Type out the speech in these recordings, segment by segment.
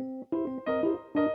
Música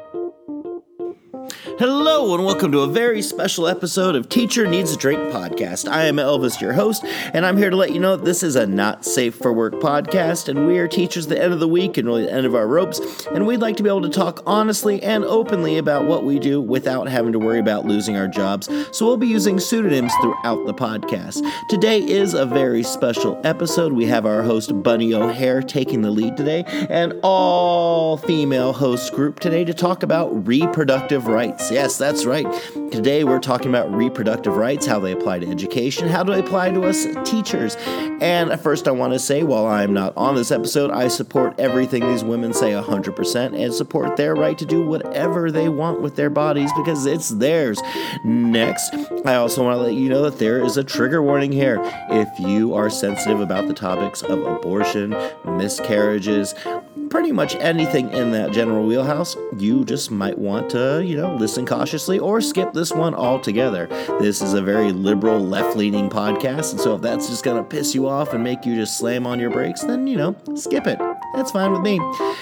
Hello, and welcome to a very special episode of Teacher Needs a Drink podcast. I am Elvis, your host, and I'm here to let you know this is a not safe for work podcast, and we are teachers at the end of the week and really the end of our ropes, and we'd like to be able to talk honestly and openly about what we do without having to worry about losing our jobs. So we'll be using pseudonyms throughout the podcast. Today is a very special episode. We have our host, Bunny O'Hare, taking the lead today, and all female host group today to talk about reproductive rights. Yes, that's right. Today we're talking about reproductive rights, how they apply to education, how do they apply to us teachers. And first, I want to say, while I'm not on this episode, I support everything these women say 100% and support their right to do whatever they want with their bodies because it's theirs. Next, I also want to let you know that there is a trigger warning here. If you are sensitive about the topics of abortion, miscarriages, pretty much anything in that general wheelhouse, you just might want to, you know, listen cautiously or skip this one altogether. This is a very liberal, left leaning podcast, and so if that's just going to piss you off and make you just slam on your brakes, then, you know, skip it. That's fine with me.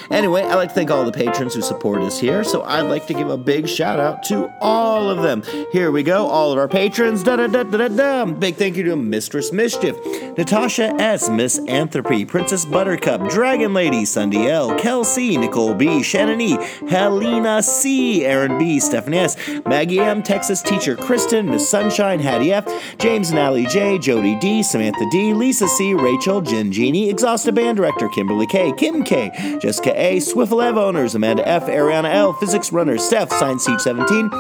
Anyway, I'd like to thank all the patrons who support us here, so I'd like to give a big shout out to all of them. Here we go, all of our patrons. Da da da da da da. Big thank you to Mistress Mischief, Natasha S, Miss Anthropy, Princess Buttercup, Dragon Lady, Sunday L, Kelsey, Nicole B, Shannon E, Helena C, Aaron B, Stephanie S, Maggie M, Texas Teacher Kristen, Miss Sunshine, Hattie F, James and Allie J, Jody D, Samantha D, Lisa C, Rachel, Jen Genie, Exhausted Band Director Kimberly K, Kim K, Jessica A, Swiffle Ev owners, Amanda F, Ariana L, Physics Runner, Steph, Science Seat 17,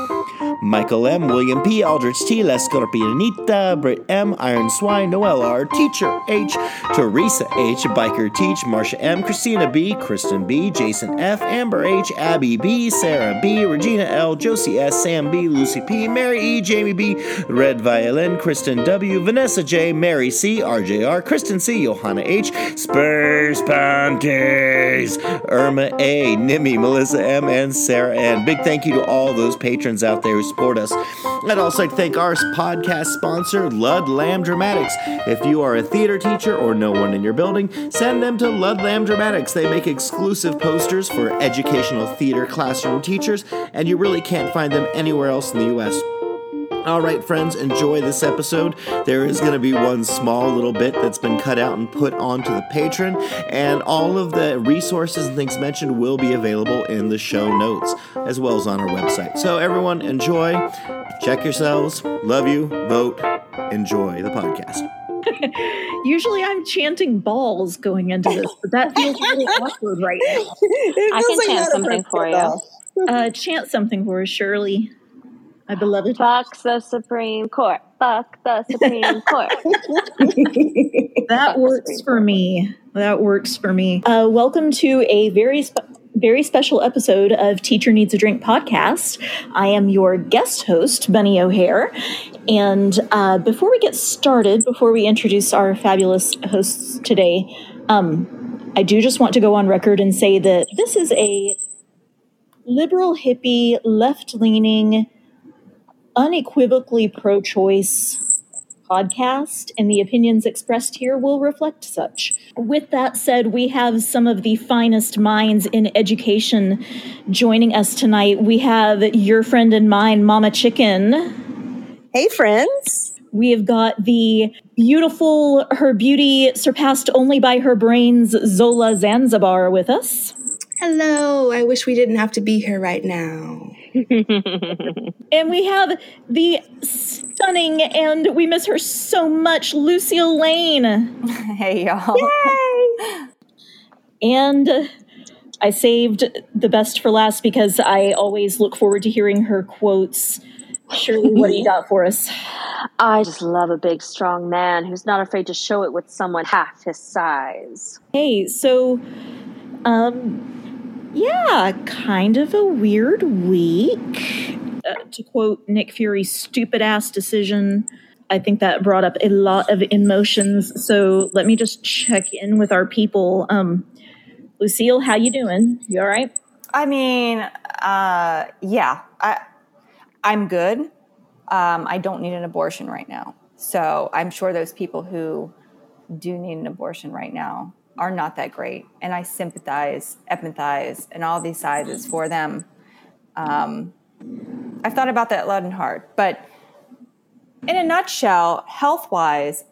Michael M, William P, Aldrich T, La Scorpionita, Britt M, Iron Swine, Noel R, Teacher H, Teresa H, Biker Teach, Marsha M, Christina B, Kristen B, Jason F, Amber H, Abby B, Sarah B, Regina L, Josie S, Sam B, Lucy P, Mary E, Jamie B, Red Violin, Kristen W, Vanessa J, Mary C, RJR, Kristen C, Johanna H, Spurs Irma A, Nimmy, Melissa M, and Sarah N. Big thank you to all those patrons out there who support us. I'd also like to thank our podcast sponsor, Ludlam Dramatics. If you are a theater teacher or no one in your building, send them to Ludlam Dramatics. They make exclusive posters for educational theater classroom teachers, and you really can't find them anywhere else in the U.S. All right, friends, enjoy this episode. There is going to be one small little bit that's been cut out and put onto the patron, and all of the resources and things mentioned will be available in the show notes as well as on our website. So, everyone, enjoy, check yourselves, love you, vote, enjoy the podcast. Usually I'm chanting balls going into this, but that feels really awkward right now. I can like chant something for appropriate, you. Uh, chant something for us, Shirley. My beloved. Fuck the Supreme Court. Fuck the Supreme Court. That works for me. That works for me. Uh, welcome to a very spe- very special episode of Teacher Needs a Drink podcast. I am your guest host, Bunny O'Hare. And uh, before we get started, before we introduce our fabulous hosts today, um, I do just want to go on record and say that this is a liberal, hippie, left leaning, unequivocally pro choice podcast, and the opinions expressed here will reflect such. With that said, we have some of the finest minds in education joining us tonight. We have your friend and mine, Mama Chicken. Hey, friends. We have got the beautiful, her beauty surpassed only by her brains, Zola Zanzibar with us. Hello. I wish we didn't have to be here right now. And we have the stunning, and we miss her so much, Lucille Lane. Hey y'all. Yay! And I saved the best for last because I always look forward to hearing her quotes. Shirley, what do you got for us? I just love a big, strong man who's not afraid to show it with someone half his size. Hey, so, um, yeah, kind of a weird week. Uh, to quote Nick Fury's stupid ass decision, I think that brought up a lot of emotions. So let me just check in with our people. Um, Lucille, how you doing? You all right? I mean, uh, yeah, I, I'm good. Um, I don't need an abortion right now. So I'm sure those people who do need an abortion right now are not that great, and I sympathize, empathize, and all these sizes for them. Um, I've thought about that loud and hard, but in a nutshell, health wise,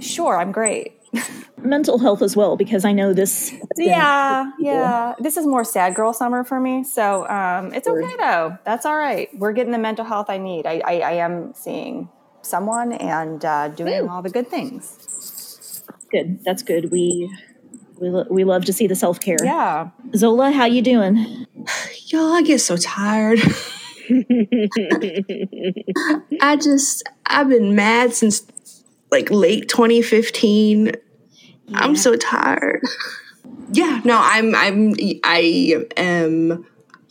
sure, I'm great. Mental health as well, because I know this. Yeah, yeah. This is more sad girl summer for me, so um, it's okay though. That's all right. We're getting the mental health I need. I, I, I am seeing someone and uh, doing all the good things. Good. That's good. We we, lo- we love to see the self care. Yeah. Zola, how you doing? Y'all, I get so tired. I just, I've been mad since like late 2015. I'm so tired. Yeah, no, I'm, I'm, I am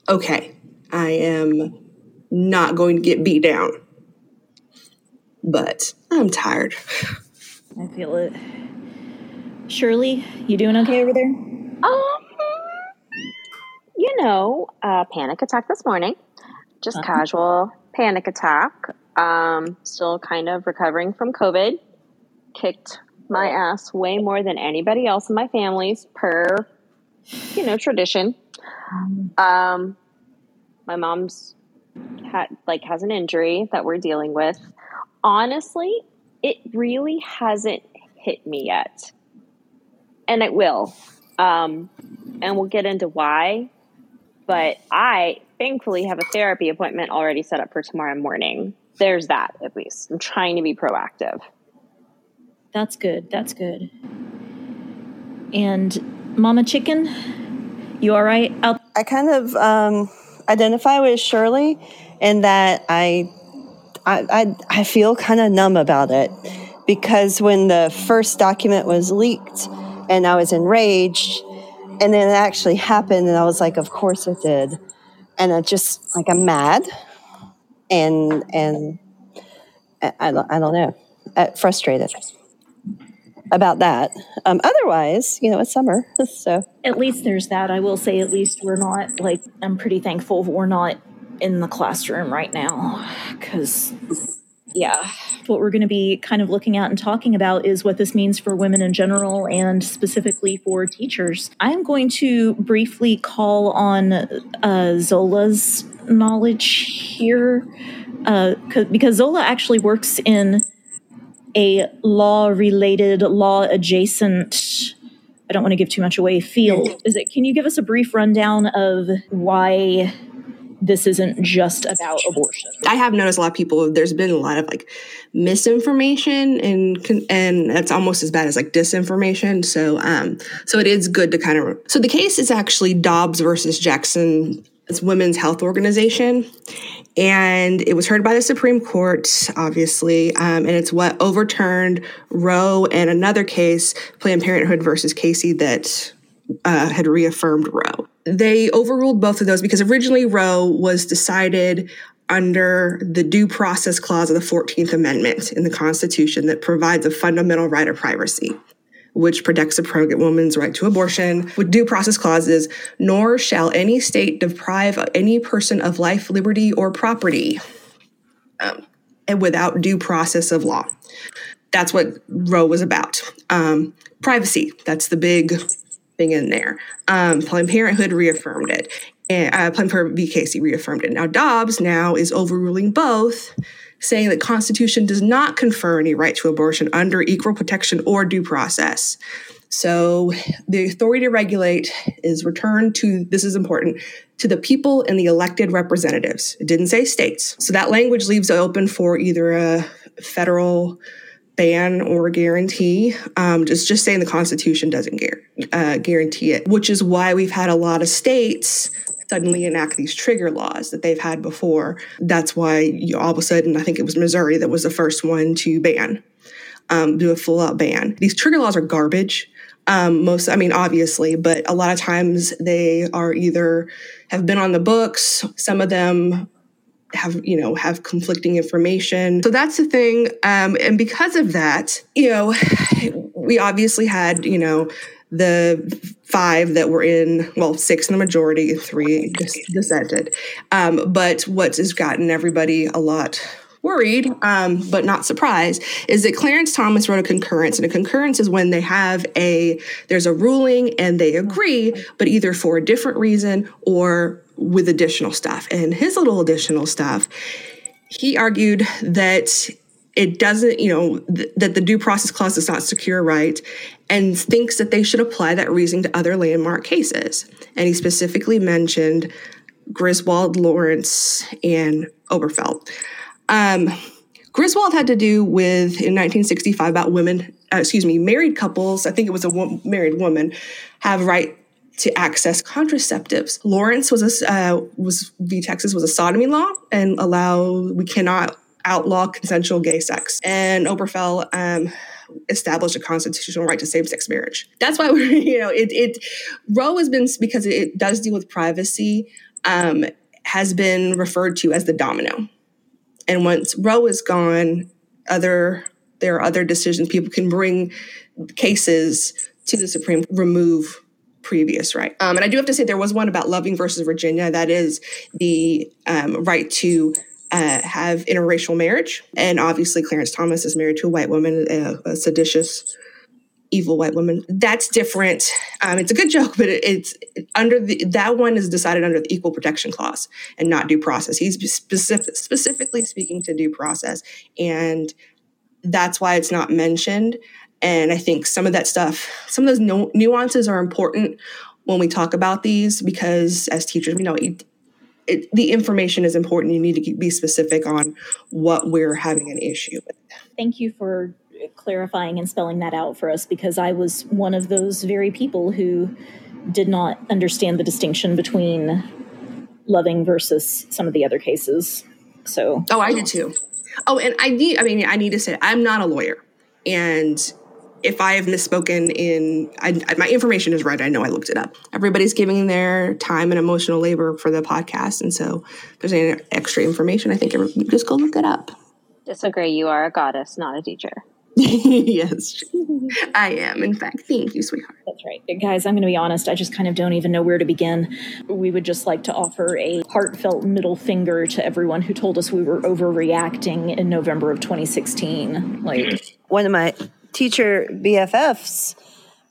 okay. I am not going to get beat down, but I'm tired. I feel it. Shirley, you doing okay over there? Um, you know, uh, panic attack this morning. Just Uh-huh. casual panic attack. Um, still kind of recovering from COVID. Kicked my ass way more than anybody else in my family's per, you know, tradition. Um, my mom's had like has an injury that we're dealing with. Honestly, it really hasn't hit me yet, and it will. Um, and we'll get into why. But I thankfully have a therapy appointment already set up for tomorrow morning. There's that at least. I'm trying to be proactive. That's good. That's good. And Mama Chicken, you all right out? I kind of um, identify with Shirley in that I, I, I, I feel kind of numb about it because when the first document was leaked and I was enraged, and then it actually happened, and I was like, of course it did. And I just, like, I'm mad and, and I, I, don't, know, uh, frustrated about that. Um, otherwise, you know, it's summer, so. At least there's that. I will say, at least we're not like. I'm pretty thankful we're not in the classroom right now, because yeah, what we're going to be kind of looking at and talking about is what this means for women in general and specifically for teachers. I'm going to briefly call on uh, Zola's knowledge here, uh, 'cause- because Zola actually works in a law related, law adjacent, I don't want to give too much away, field. Is it, can you give us a brief rundown of why this isn't just about abortion? I have noticed a lot of people. There's been a lot of like misinformation, and and that's almost as bad as like disinformation. So, um, so it is good to kind of. So the case is actually Dobbs versus Jackson. It's Women's Health Organization, and it was heard by the Supreme Court, obviously, um, and it's what overturned Roe and another case, Planned Parenthood versus Casey, that uh, had reaffirmed Roe. They overruled both of those because originally Roe was decided under the due process clause of the 14th Amendment in the Constitution that provides a fundamental right of privacy, which protects a pregnant woman's right to abortion with due process clauses, nor shall any state deprive any person of life, liberty, or property um, and without due process of law. That's what Roe was about. Um, privacy, that's the big thing in there. Um, Planned Parenthood reaffirmed it. And uh, Planned Parenthood v. Casey reaffirmed it. Now Dobbs now is overruling both, saying that Constitution does not confer any right to abortion under equal protection or due process. So the authority to regulate is returned to this is important to the people and the elected representatives. It didn't say states. So that language leaves it open for either a federal ban or guarantee. Um, just just saying the Constitution doesn't guar- uh, guarantee it, which is why we've had a lot of states suddenly enact these trigger laws that they've had before. That's why you, all of a sudden, I think it was Missouri that was the first one to ban, um, do a full out ban. These trigger laws are garbage. Um, most, I mean, obviously, but a lot of times they are either have been on the books. Some of them have you know have conflicting information. So that's the thing. Um, and because of that you know we obviously had you know the five that were in well six in the majority three dis- dissented. Um, but what has gotten everybody a lot worried, um, but not surprised, is that Clarence Thomas wrote a concurrence, and a concurrence is when they have a there's a ruling and they agree, but either for a different reason or with additional stuff. And his little additional stuff, he argued that it doesn't, you know, th- that the due process clause is not secure right and thinks that they should apply that reasoning to other landmark cases. And he specifically mentioned Griswold, Lawrence, and Obergefell. Um, Griswold had to do with in 1965 about women, uh, excuse me, married couples. I think it was a wo- married woman have right to access contraceptives. Lawrence was a uh, was v Texas was a sodomy law and allow we cannot outlaw consensual gay sex. And Obergefell um, established a constitutional right to same sex marriage. That's why we're you know it it Roe has been because it does deal with privacy. Um, has been referred to as the domino and once Roe is gone, other there are other decisions people can bring cases to the Supreme remove previous right. Um, and I do have to say there was one about Loving versus Virginia that is the um, right to uh, have interracial marriage. And obviously, Clarence Thomas is married to a white woman, a, a seditious evil white woman. That's different. Um, it's a good joke, but it, it's under the that one is decided under the equal protection clause and not due process. He's specific, specifically speaking to due process, and that's why it's not mentioned. And I think some of that stuff, some of those nu- nuances are important when we talk about these because as teachers, we know it, it, the information is important. You need to be specific on what we're having an issue with. Thank you for clarifying and spelling that out for us because I was one of those very people who did not understand the distinction between loving versus some of the other cases. So, oh, I did too. Oh, and I need, I mean, I need to say, I'm not a lawyer. And if I have misspoken in, I, my information is right. I know I looked it up. Everybody's giving their time and emotional labor for the podcast. And so if there's any extra information, I think just go look it up. Disagree. You are a goddess, not a teacher. yes, I am. In fact, thank you, sweetheart. That's right. Guys, I'm going to be honest. I just kind of don't even know where to begin. We would just like to offer a heartfelt middle finger to everyone who told us we were overreacting in November of 2016. Like, one of my teacher BFFs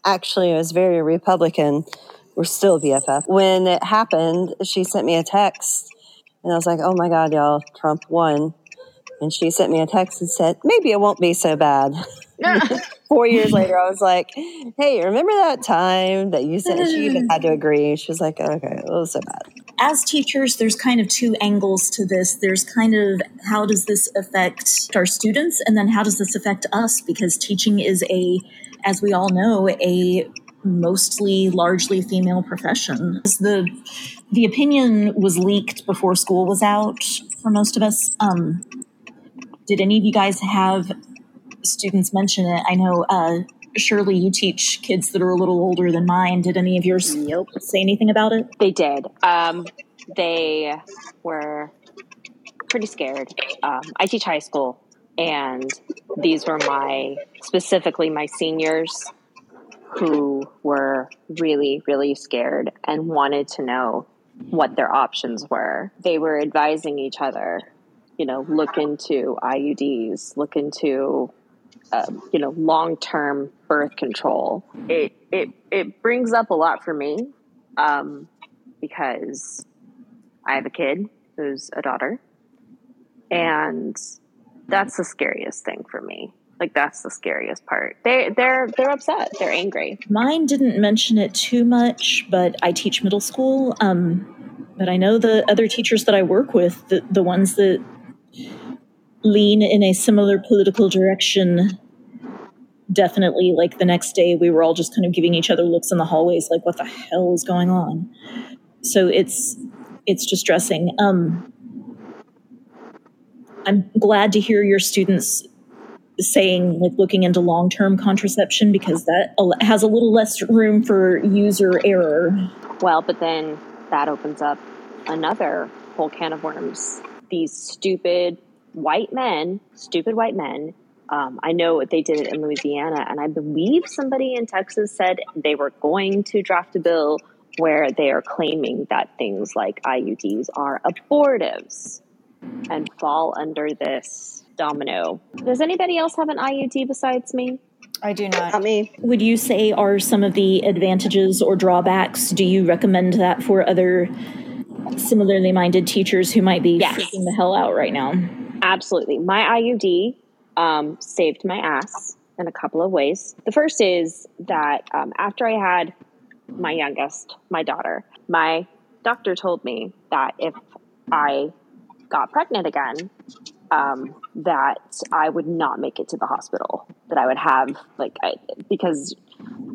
actually was very Republican. We're still BFF. When it happened, she sent me a text, and I was like, oh my God, y'all, Trump won and she sent me a text and said, maybe it won't be so bad. Four years later, I was like, hey, remember that time that you said she even had to agree? She was like, okay, it was so bad. As teachers, there's kind of two angles to this. There's kind of how does this affect our students? And then how does this affect us? Because teaching is a, as we all know, a mostly largely female profession. The the opinion was leaked before school was out for most of us. Um, did any of you guys have students mention it? I know, uh, Shirley, you teach kids that are a little older than mine. Did any of yours Nope. say anything about it? They did. Um, they were pretty scared. Um, I teach high school, and these were my specifically my seniors who were really, really scared and wanted to know what their options were. They were advising each other, you know, look into IUDs, look into um, you know long term birth control. It it it brings up a lot for me um, because I have a kid who's a daughter, and that's the scariest thing for me. Like that's the scariest part. They they're they're upset. They're angry. Mine didn't mention it too much, but I teach middle school. Um, but I know the other teachers that I work with, the, the ones that lean in a similar political direction, definitely like the next day we were all just kind of giving each other looks in the hallways like what the hell is going on so it's it's distressing um i'm glad to hear your students saying like looking into long-term contraception because that has a little less room for user error Well, but then that opens up another whole can of worms. These stupid white men, stupid white men. Um, I know they did it in Louisiana, and I believe somebody in Texas said they were going to draft a bill where they are claiming that things like IUDs are abortives. and fall under this domino. Does anybody else have an IUD besides me? I do not. Not me. Would you say are some of the advantages or drawbacks? Do you recommend that for other similarly minded teachers who might be Yes. freaking the hell out right now? Absolutely. My IUD um, saved my ass in a couple of ways. The first is that um, after I had my youngest, my daughter, my doctor told me that if I got pregnant again, um, that I would not make it to the hospital. That I would have like I, because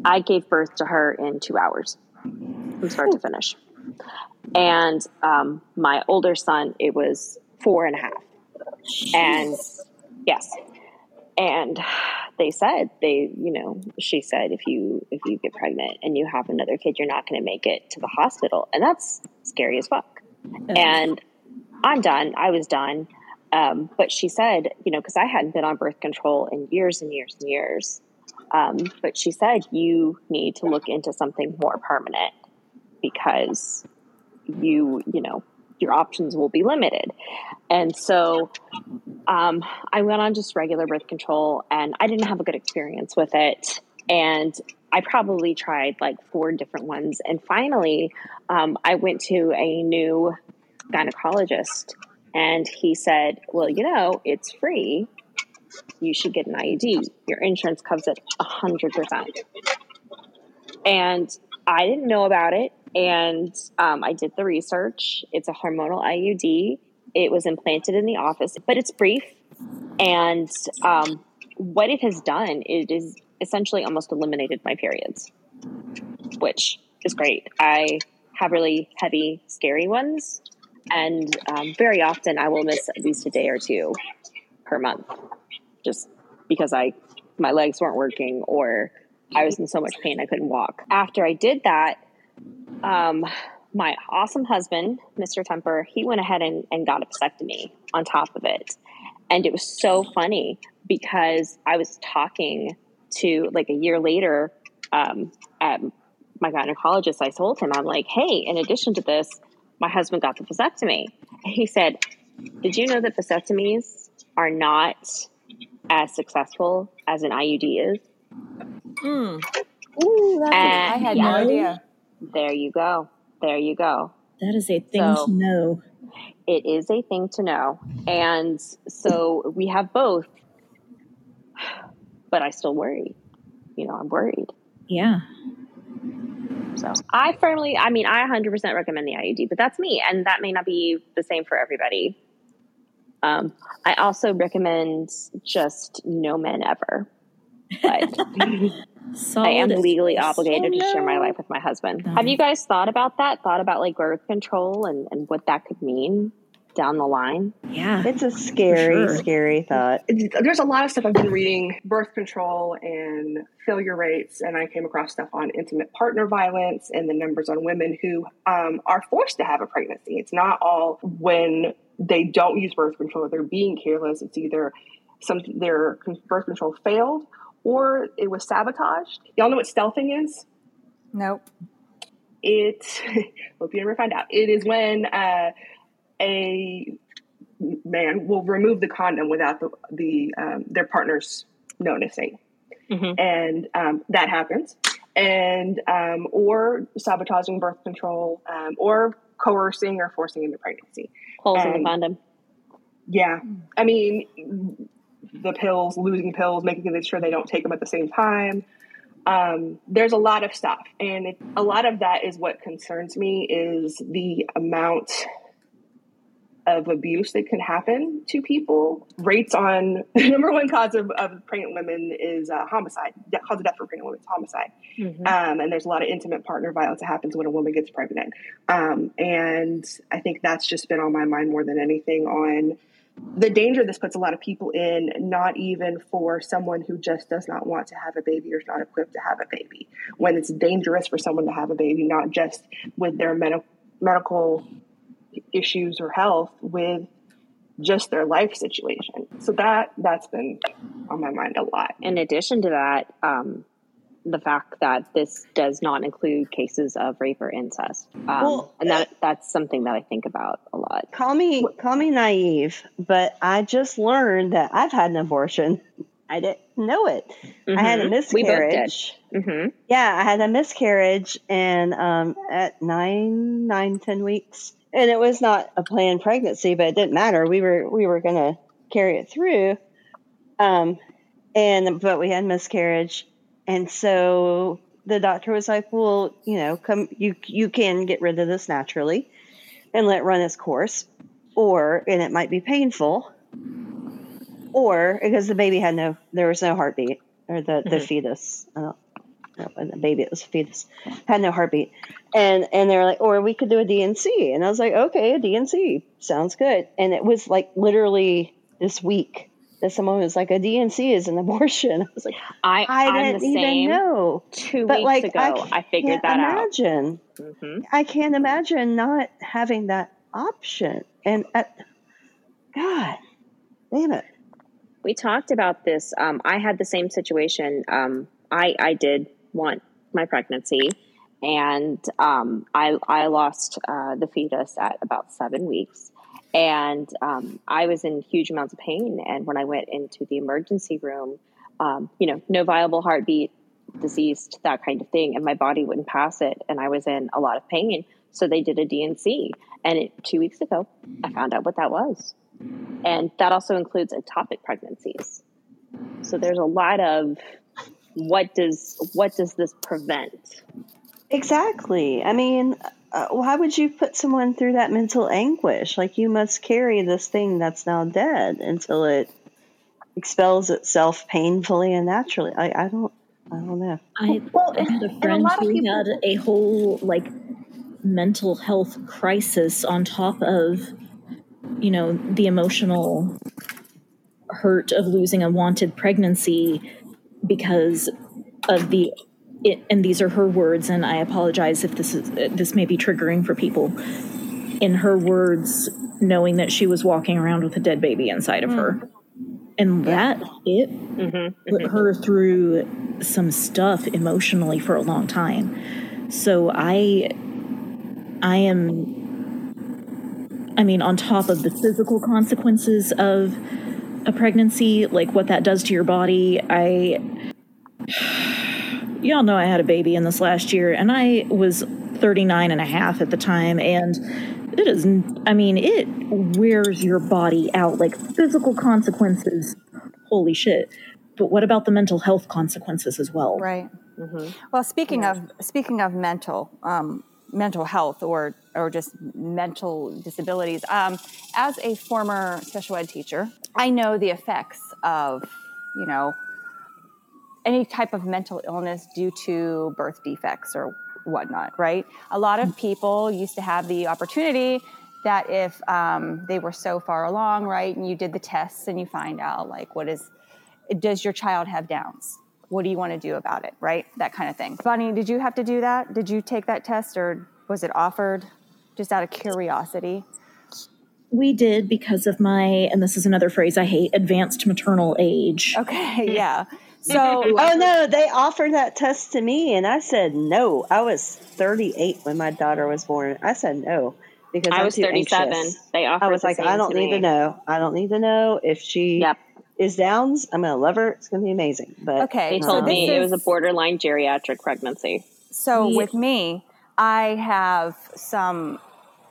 I gave birth to her in two hours from start to finish, and um, my older son it was four and a half and yes and they said they you know she said if you if you get pregnant and you have another kid you're not going to make it to the hospital. And that's scary as fuck. And i'm done. I was done. Um, but she said you know because i hadn't been on birth control in years and years and years um, but she said you need to look into something more permanent because you you know your options will be limited and so um, I went on just regular birth control and I didn't have a good experience with it. And I probably tried like four different ones. And finally, um, I went to a new gynecologist and he said, Well, you know, it's free. You should get an IUD. Your insurance covers it 100%. And I didn't know about it. And um, I did the research. It's a hormonal IUD. It was implanted in the office, but it's brief. And um, what it has done, it is essentially almost eliminated my periods, which is great. I have really heavy, scary ones. And um, very often I will miss at least a day or two per month just because I my legs weren't working or I was in so much pain I couldn't walk. After I did that, um, my awesome husband, Mr. Temper, he went ahead and, and got a vasectomy on top of it. And it was so funny because I was talking to like a year later um, at my gynecologist. I told him, I'm like, hey, in addition to this, my husband got the vasectomy. And he said, Did you know that vasectomies are not as successful as an IUD is? Mm, Ooh, And- I had Yeah. no idea. There you go. There you go. that is a thing So- to know. It is a thing to know. And so we have both, but I still worry. You know, I'm worried. Yeah. So I firmly, I mean, I 100% recommend the IUD, but that's me. And that may not be the same for everybody. Um, I also recommend just no men ever. But I am Solid legally advice. obligated to Oh, share my life with my husband. Mhm. Have you guys thought about that? Thought about like birth control and, and what that could mean down the line? Yeah. It's a scary, sure. scary thought. It's- there's a lot of stuff I've been reading birth control and failure rates, and I came across stuff on intimate partner violence and the numbers on women who um, are forced to have a pregnancy. It's not all when they don't use birth control, they're being careless. It's either some their birth control failed or it was sabotaged. Y'all know what stealthing is? Nope. It hope you never find out. It is when uh, a man will remove the condom without the, the um, their partner's noticing, Mhm. and um, that happens. And um, or sabotaging birth control, um, or coercing or forcing into pregnancy. Holes in Um, the condom. Yeah, I mean the pills, losing pills, making sure they don't take them at the same time. Um, there's a lot of stuff, and it, a lot of that is what concerns me is the amount of abuse that can happen to people. Rates on the number one cause of, of pregnant women is uh, homicide. The cause of death for pregnant women is homicide. Um, and there's a lot of intimate partner violence that happens when a woman gets pregnant. Um, and I think that's just been on my mind more than anything on the danger this puts a lot of people in, not even for someone who just does not want to have a baby or is not equipped to have a baby. When it's dangerous for someone to have a baby, not just with their med- medical issues or health, with just their life situation. So that that's been on my mind a lot. in addition to that, um, the fact that this does not include cases of rape or incest, um, Well, and that that's something that I think about a lot. Call me call me naive, but I just learned that I've had an abortion. I didn't know it. I had a Mhm. Did. miscarriage. hmm Yeah, I had a miscarriage, and um, at nine, nine, ten weeks, and it was not a planned pregnancy, but it didn't matter. We were we were gonna carry it through, um, and but we had miscarriage, and so the doctor was like, "Well, you know, come, you you can get rid of this naturally, and let it run its course, or and it might be painful." Or because the baby had no, there was no heartbeat, or the, the Mhm. fetus. I don't no, and the baby, it was a fetus, had no heartbeat. And and they're like, or we could do a D&C. And I was like, okay, a D&C sounds good. And it was like literally this week that someone was like, a D&C is an abortion. I was like, I I didn't even know. Two But weeks like, ago, I I, figured that out. imagine. hmm I can't imagine not having that option. And at, God, damn it. we talked about this. Um, I had the same situation. Um, I I did want my pregnancy, and um, I I lost uh, the fetus at about seven weeks, and um, I was in huge amounts of pain. And when I went into the emergency room, um, you know, no viable heartbeat, deceased, that kind of thing, and my body wouldn't pass it, and I was in a lot of pain. So they did a D&C, and it, two weeks ago, I found out what that was and that also includes ectopic pregnancies. So there's a lot of what does what does this prevent? Exactly. I mean, uh, why would you put someone through that mental anguish? Like, you must carry this thing that's now dead until it expels itself painfully and naturally. I, I don't, I don't know. I, Well, I had a and a friend who people- had a whole like mental health crisis on top of you know the emotional hurt of losing a wanted pregnancy because of the it, and these are her words and i apologize if this is this may be triggering for people in her words knowing that she was walking around with a dead baby inside of her and that it Mm-hmm. put her through some stuff emotionally for a long time. So I I am I mean on top of the physical consequences of a pregnancy, like what that does to your body, I y'all know I had a baby in this last year and I was 39 and a half at the time and it is I mean it wears your body out like physical consequences holy shit but what about the mental health consequences as well Right. Mm-hmm. Well, speaking of speaking of mental um, mental health or or just mental disabilities, um, as a former special ed teacher, I know the effects of you know any type of mental illness due to birth defects or whatnot. Right. A lot of people used to have the opportunity that if um, they were so far along, right, and you did the tests and you find out like what is does your child have downs? What do you want to do about it right? That kind of thing. Bonnie did you have to do that? Did you take that test or was it offered? Just out of curiosity. We did because of my and this is another phrase i hate advanced maternal age. Okay yeah so Oh no, they offered that test to me, and I said no. I was 38 when my daughter was born. I said no because I I'm was 37. anxious. They offered. I was the like, same I don't to need me. to know. I don't need to know if she Yep. is Downs. I'm gonna love her. It's gonna be amazing. But Okay, They told this me it was a borderline geriatric pregnancy. so We- with me i have some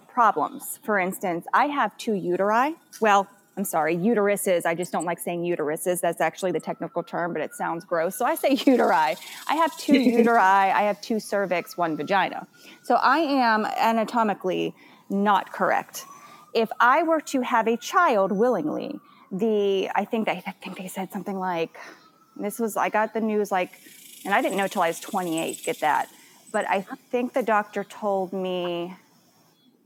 problems for instance i have two uteri well i'm sorry uteruses. I just don't like saying uteruses. That's actually the technical term but it sounds gross. So i say uteri. I have two uteri. I have two cervix one vagina. So i am anatomically not correct. If i were to have a child willingly the i think they, I think they said something like this was i got the news like and i didn't know till i was 28 get that. But i think the doctor told me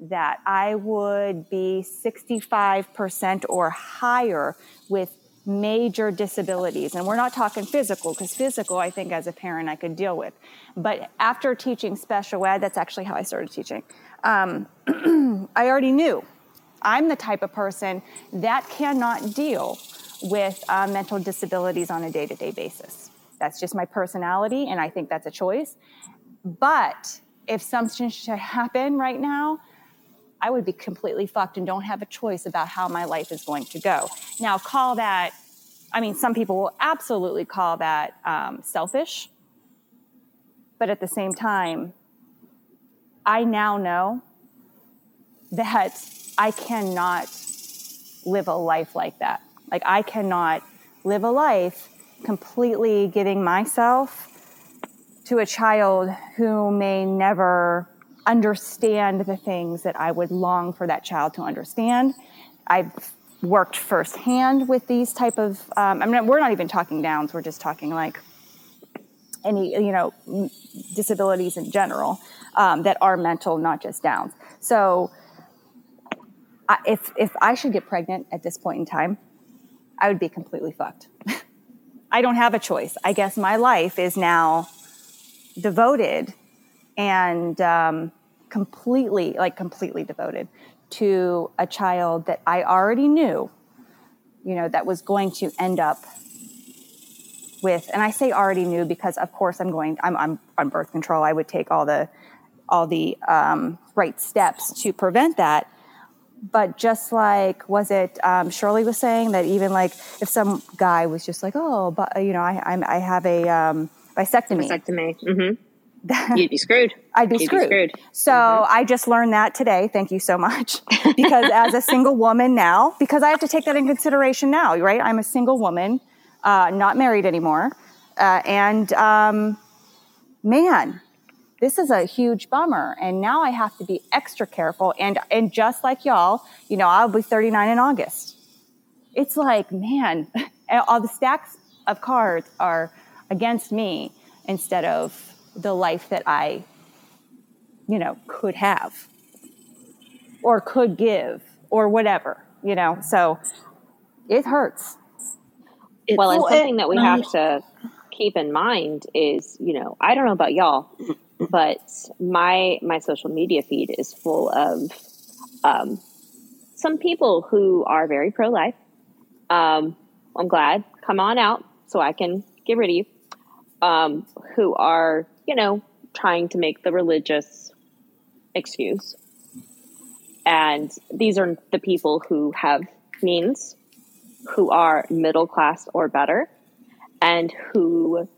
that I would be 65% or higher with major disabilities. And we're not talking physical, because physical, I think as a parent, I could deal with. But after teaching special ed, that's actually how I started teaching, um, I already knew I'm the type of person that cannot deal with uh, mental disabilities on a day to day basis. That's just my personality, and I think that's a choice. But if something should happen right now, I would be completely fucked and don't have a choice about how my life is going to go. Now, call that, I mean, some people will absolutely call that um, selfish. But at the same time, I now know that I cannot live a life like that. Like, I cannot live a life completely giving myself to a child who may never understand the things that I would long for that child to understand. I've worked firsthand with these type of. Um, I mean, we're not even talking downs. We're just talking like any you know disabilities in general um, that are mental, not just downs. So, I, if if I should get pregnant at this point in time, I would be completely fucked. I don't have a choice. I guess my life is now devoted and um, completely, like completely devoted to a child that I already knew, you know, that was going to end up with, and I say already knew because of course I'm going, I'm, I'm on birth control. I would take all the, all the um, right steps to prevent that but just like was it um, shirley was saying that even like if some guy was just like oh but you know i I'm, i have a um, vasectomy Vasectomy. Mm-hmm. You'd be screwed. I'd be You'd screwed. Be screwed. So I just learned that today. Thank you so much. because as a single woman now, because I have to take that in consideration now, right? I'm a single woman, uh, not married anymore. Uh, and um, man, this is a huge bummer. And now I have to be extra careful. And, and just like y'all, you know, I'll be 39 in August. It's like, man, all the stacks of cards are against me instead of the life that I, you know, could have or could give or whatever, you know. So it hurts. well, and something that we have to keep in mind is, you know, I don't know about y'all, but my my social media feed is full of um, some people who are very pro life. Um, I'm glad. Come on out so I can get rid of you. Um, who are, you know, trying to make the religious excuse. And these are the people who have means, who are middle class or better, and who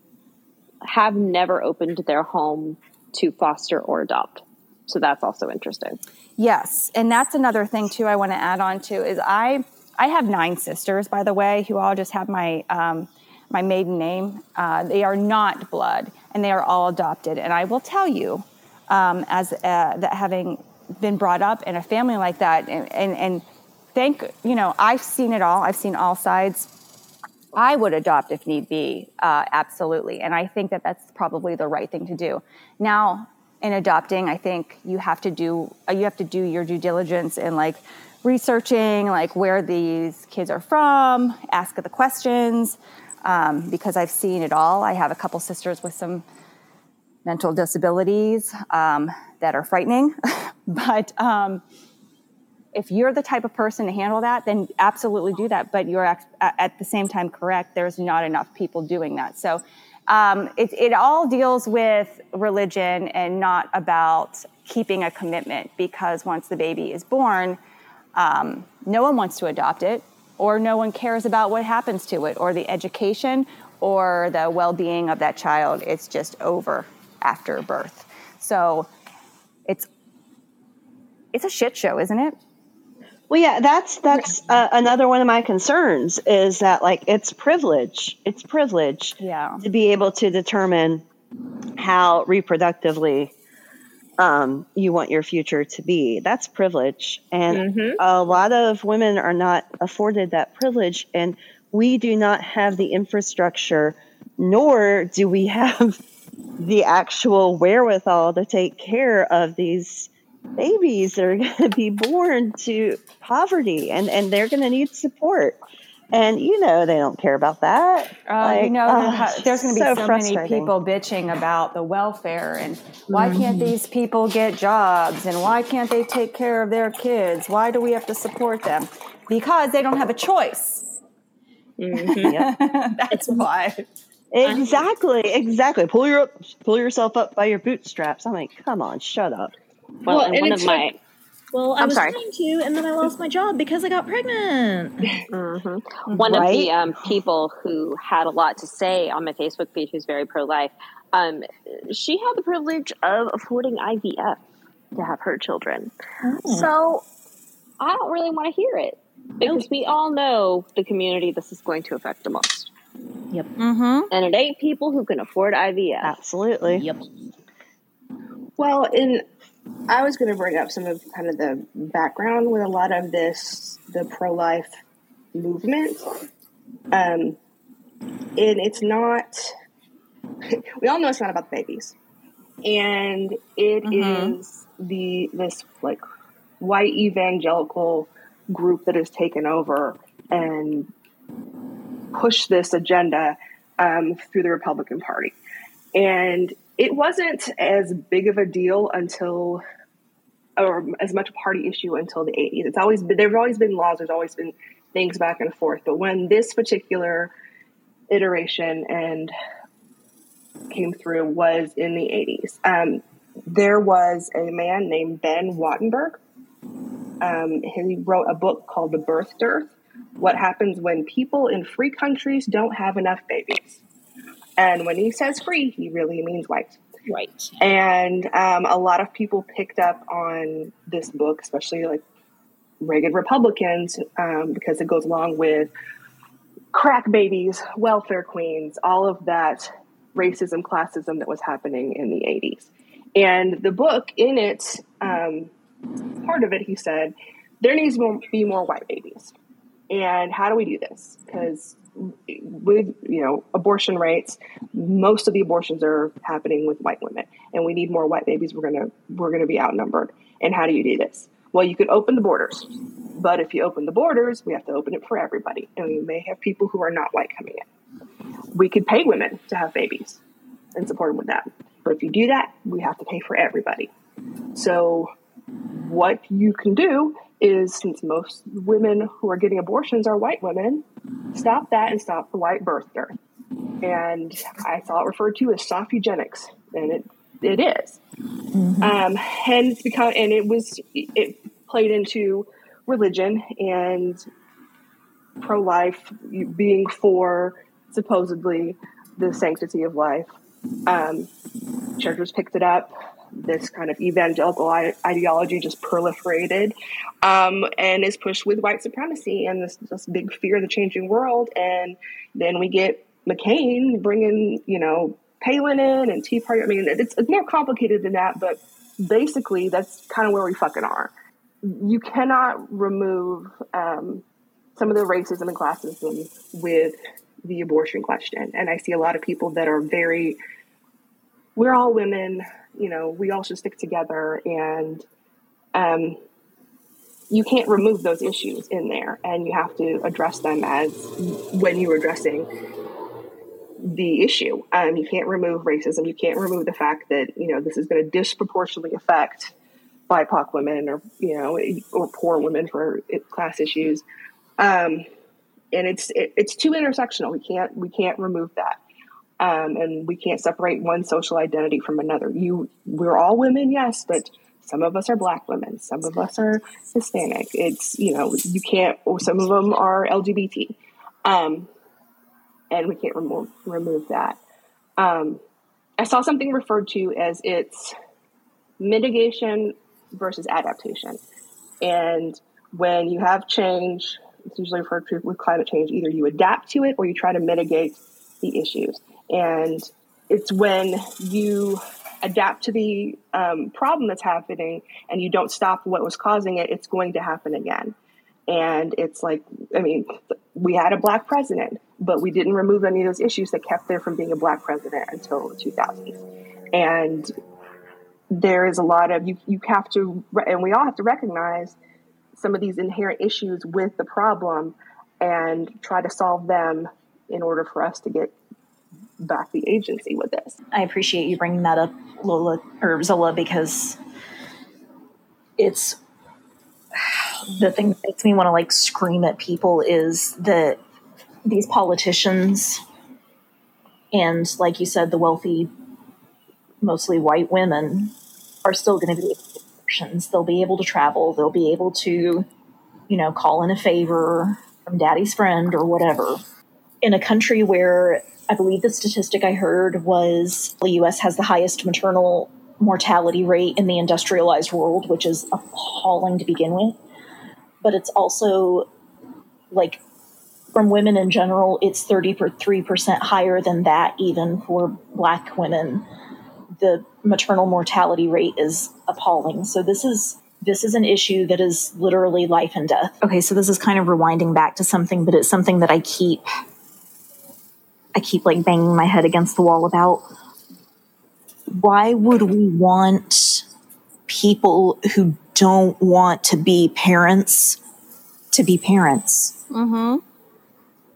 have never opened their home to foster or adopt. So that's also interesting. Yes, and that's another thing too. I want to add on to is I I have nine sisters, by the way, who all just have my um, my maiden name. Uh, they are not blood, and they are all adopted. And I will tell you, um, as uh, that having been brought up in a family like that, and, and and thank you know I've seen it all. I've seen all sides. I would adopt if need be, uh, absolutely. And I think that that's probably the right thing to do. Now, in adopting, I think you have to do uh, you have to do your due diligence in like researching like where these kids are from, ask the questions, um, because I've seen it all. I have a couple sisters with some mental disabilities um, that are frightening, but. Um, if you're the type of person to handle that, then absolutely do that. But you're at, at the same time correct. There's not enough people doing that. So um, it, it all deals with religion and not about keeping a commitment because once the baby is born, um, no one wants to adopt it or no one cares about what happens to it or the education or the well-being of that child. It's just over after birth. So it's it's a shit show, isn't it? Well, yeah, that's that's uh, another one of my concerns is that like it's privilege. It's privilege Yeah. to be able to determine how reproductively um, you want your future to be. That's privilege, and Mhm. a lot of women are not afforded that privilege, and we do not have the infrastructure, nor do we have the actual wherewithal to take care of these babies that are going to be born to poverty and, and they're going to need support. And you know, they don't care about that. Uh, Like, you know, there ha- there's going to be so so, many people bitching about the welfare and why can't these people get jobs and why can't they take care of their kids? Why do we have to support them? Because they don't have a choice. Mhm. That's why. Exactly, exactly. Pull your pull yourself up by your bootstraps. I'm like, come on, shut up. Well, Well, and and one it's of my Well, I I'm was sorry. trying to, and then I lost my job because I got pregnant. Mhm. One of the um, people who had a lot to say on my Facebook page, who's very pro life, um, she had the privilege of affording IVF to have her children. Oh. So I don't really want to hear it because we all know the community this is going to affect the most. Yep. Mm-hmm. And it ain't people who can afford IVF. Absolutely. Yep. Well, and I was going to bring up some of kind of the background with a lot of this, the pro life movement. Um, and it's not, we all know it's not about the babies. And it is the, this like white evangelical group that has taken over and pushed this agenda um, through the Republican Party. And it wasn't as big of a deal until, or as much a party issue until the 80s. It's always been, there've always been laws, there's always been things back and forth. But when this particular iteration and came through was in the 80s, um, there was a man named Ben Wattenberg. Um, he wrote a book called The Birth Dearth What Happens When People in Free Countries Don't Have Enough Babies. And when he says free, he really means white. Right. And um, a lot of people picked up on this book, especially like Reagan Republicans, um, because it goes along with crack babies, welfare queens, all of that racism, classism that was happening in the 80s. And the book, in it, um, part of it, he said, there needs to be more white babies. And how do we do this? Because with you know abortion rates, most of the abortions are happening with white women, and we need more white babies. We're gonna we're gonna be outnumbered. And how do you do this? Well, you could open the borders, but if you open the borders, we have to open it for everybody, and we may have people who are not white coming in. We could pay women to have babies and support them with that, but if you do that, we have to pay for everybody. So what you can do is since most women who are getting abortions are white women, stop that and stop the white birth dearth. And I saw it referred to as soft eugenics, and it it is. Um, and it's become and it was it played into religion and pro life being for supposedly the sanctity of life. Um, churches picked it up this kind of evangelical I- ideology just proliferated um, and is pushed with white supremacy and this, this big fear of the changing world. And then we get McCain bringing, you know, Palin in and Tea Party. I mean, it's, it's more complicated than that, but basically that's kind of where we fucking are. You cannot remove um, some of the racism and classism with the abortion question. And I see a lot of people that are very, we're all women, you know, we all should stick together. And um, you can't remove those issues in there. And you have to address them as when you're addressing the issue. Um, you can't remove racism. You can't remove the fact that, you know, this is going to disproportionately affect BIPOC women or, you know, or poor women for class issues. Um, and it's it, it's too intersectional. We can't we can't remove that, um, and we can't separate one social identity from another. You we're all women, yes, but some of us are black women, some of us are Hispanic. It's you know you can't. Or some of them are LGBT, um, and we can't remove remove that. Um, I saw something referred to as it's mitigation versus adaptation, and when you have change it's usually referred to with climate change. Either you adapt to it or you try to mitigate the issues. And it's when you adapt to the um, problem that's happening and you don't stop what was causing it, it's going to happen again. And it's like, I mean, we had a black president, but we didn't remove any of those issues that kept there from being a black president until the 2000s. And there is a lot of, you, you have to, and we all have to recognize some of these inherent issues with the problem and try to solve them in order for us to get back the agency with this. I appreciate you bringing that up, Lola or Zola, because it's the thing that makes me want to like scream at people is that these politicians And like you said, the wealthy, mostly white women are still going to be options. They'll be able to travel. They'll be able to, you know, call in a favor from daddy's friend or whatever. In a country where I believe the statistic I heard was the US has the highest maternal mortality rate in the industrialized world, which is appalling to begin with. But it's also like from women in general, it's 33% higher than that, even for black women. The maternal mortality rate is appalling. So this is this is an issue that is literally life and death. Okay, so this is kind of rewinding back to something, but it's something that I keep I keep like banging my head against the wall about. Why would we want people who don't want to be parents to be parents? Mm-hmm.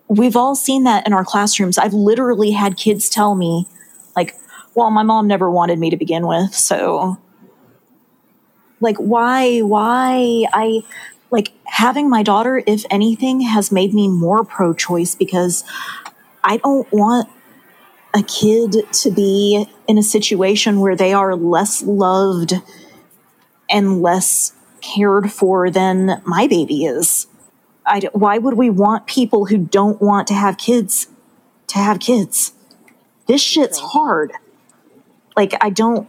We've all seen that in our classrooms. I've literally had kids tell me, like, well, my mom never wanted me to begin with, so like why why I like having my daughter if anything has made me more pro choice because I don't want a kid to be in a situation where they are less loved and less cared for than my baby is. I, why would we want people who don't want to have kids to have kids? This shit's hard. Like, I don't,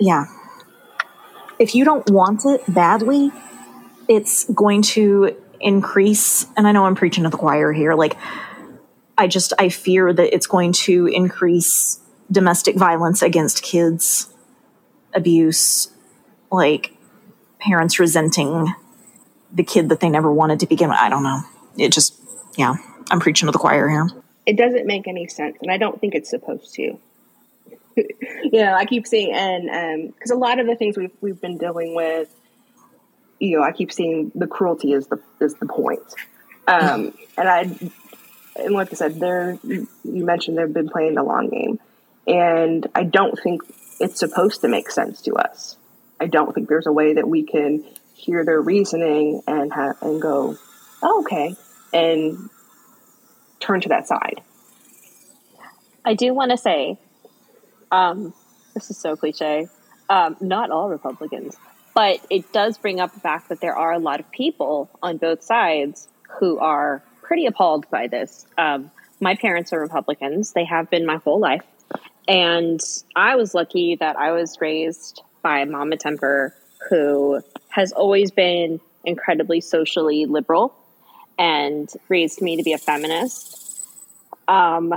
yeah. If you don't want it badly, it's going to increase. And I know I'm preaching to the choir here. Like, I just, I fear that it's going to increase domestic violence against kids, abuse, like parents resenting the kid that they never wanted to begin with. I don't know. It just, yeah, I'm preaching to the choir here. It doesn't make any sense, and I don't think it's supposed to. you know, I keep seeing, and because um, a lot of the things we've we've been dealing with, you know, I keep seeing the cruelty is the is the point. Um, and I, and like I said, there you mentioned they've been playing the long game, and I don't think it's supposed to make sense to us. I don't think there's a way that we can hear their reasoning and have and go, oh, okay, and turn to that side. I do want to say, um, this is so cliche. Um, not all Republicans, but it does bring up the fact that there are a lot of people on both sides who are pretty appalled by this. Um, my parents are Republicans; they have been my whole life, and I was lucky that I was raised by Mama Temper who has always been incredibly socially liberal and raised me to be a feminist. Um,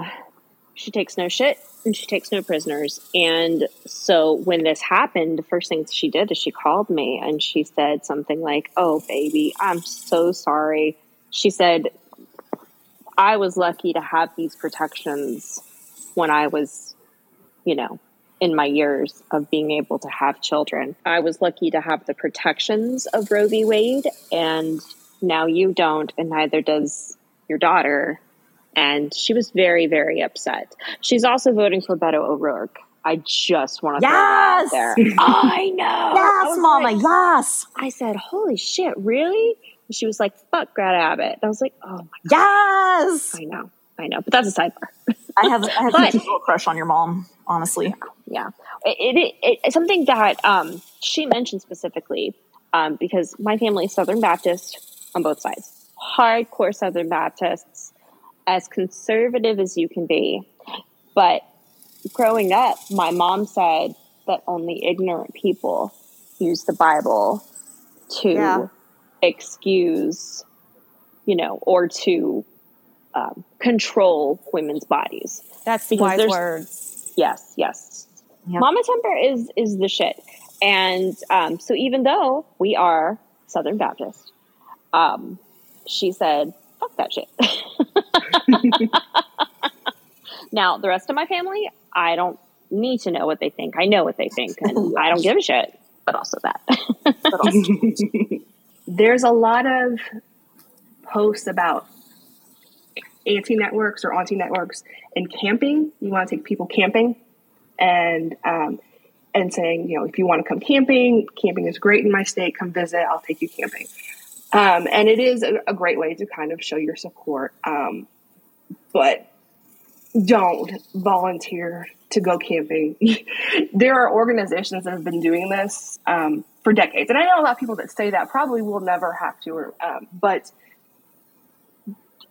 she takes no shit and she takes no prisoners. And so when this happened, the first thing she did is she called me and she said something like, Oh, baby, I'm so sorry. She said, I was lucky to have these protections when I was, you know, in my years of being able to have children. I was lucky to have the protections of Roe v. Wade, and now you don't, and neither does your daughter. And she was very, very upset. She's also voting for Beto O'Rourke. I just want to yes! throw that out there. I know. Yes, I Mama. like, yes. I said, "Holy shit, really?" She was like, "Fuck Greg Abbott." And I was like, "Oh my god." Yes. I know. I know, but that's a sidebar. I have, I have but, a little crush on your mom, honestly. Yeah, it, it, it it's something that um, she mentioned specifically um, because my family is Southern Baptist on both sides, hardcore Southern Baptists, as conservative as you can be. But growing up, my mom said that only ignorant people use the Bible to yeah. Excuse, you know, or to um, control women's bodies. That's because wise words. Yes, yes. Yep. Mama Temper is is the shit, and um, so even though we are Southern Baptist, um, she said, "Fuck that shit." now the rest of my family, I don't need to know what they think. I know what they think, and I don't give a shit. But also that. but also. There's a lot of posts about anti networks or anti networks and camping. You want to take people camping and um, and saying, you know, if you want to come camping, camping is great in my state. Come visit. I'll take you camping. Um, and it is a, a, great way to kind of show your support. Um, but don't volunteer to go camping. there are organizations that have been doing this um, for decades, and I know a lot of people that say that probably will never have to. Or, um, but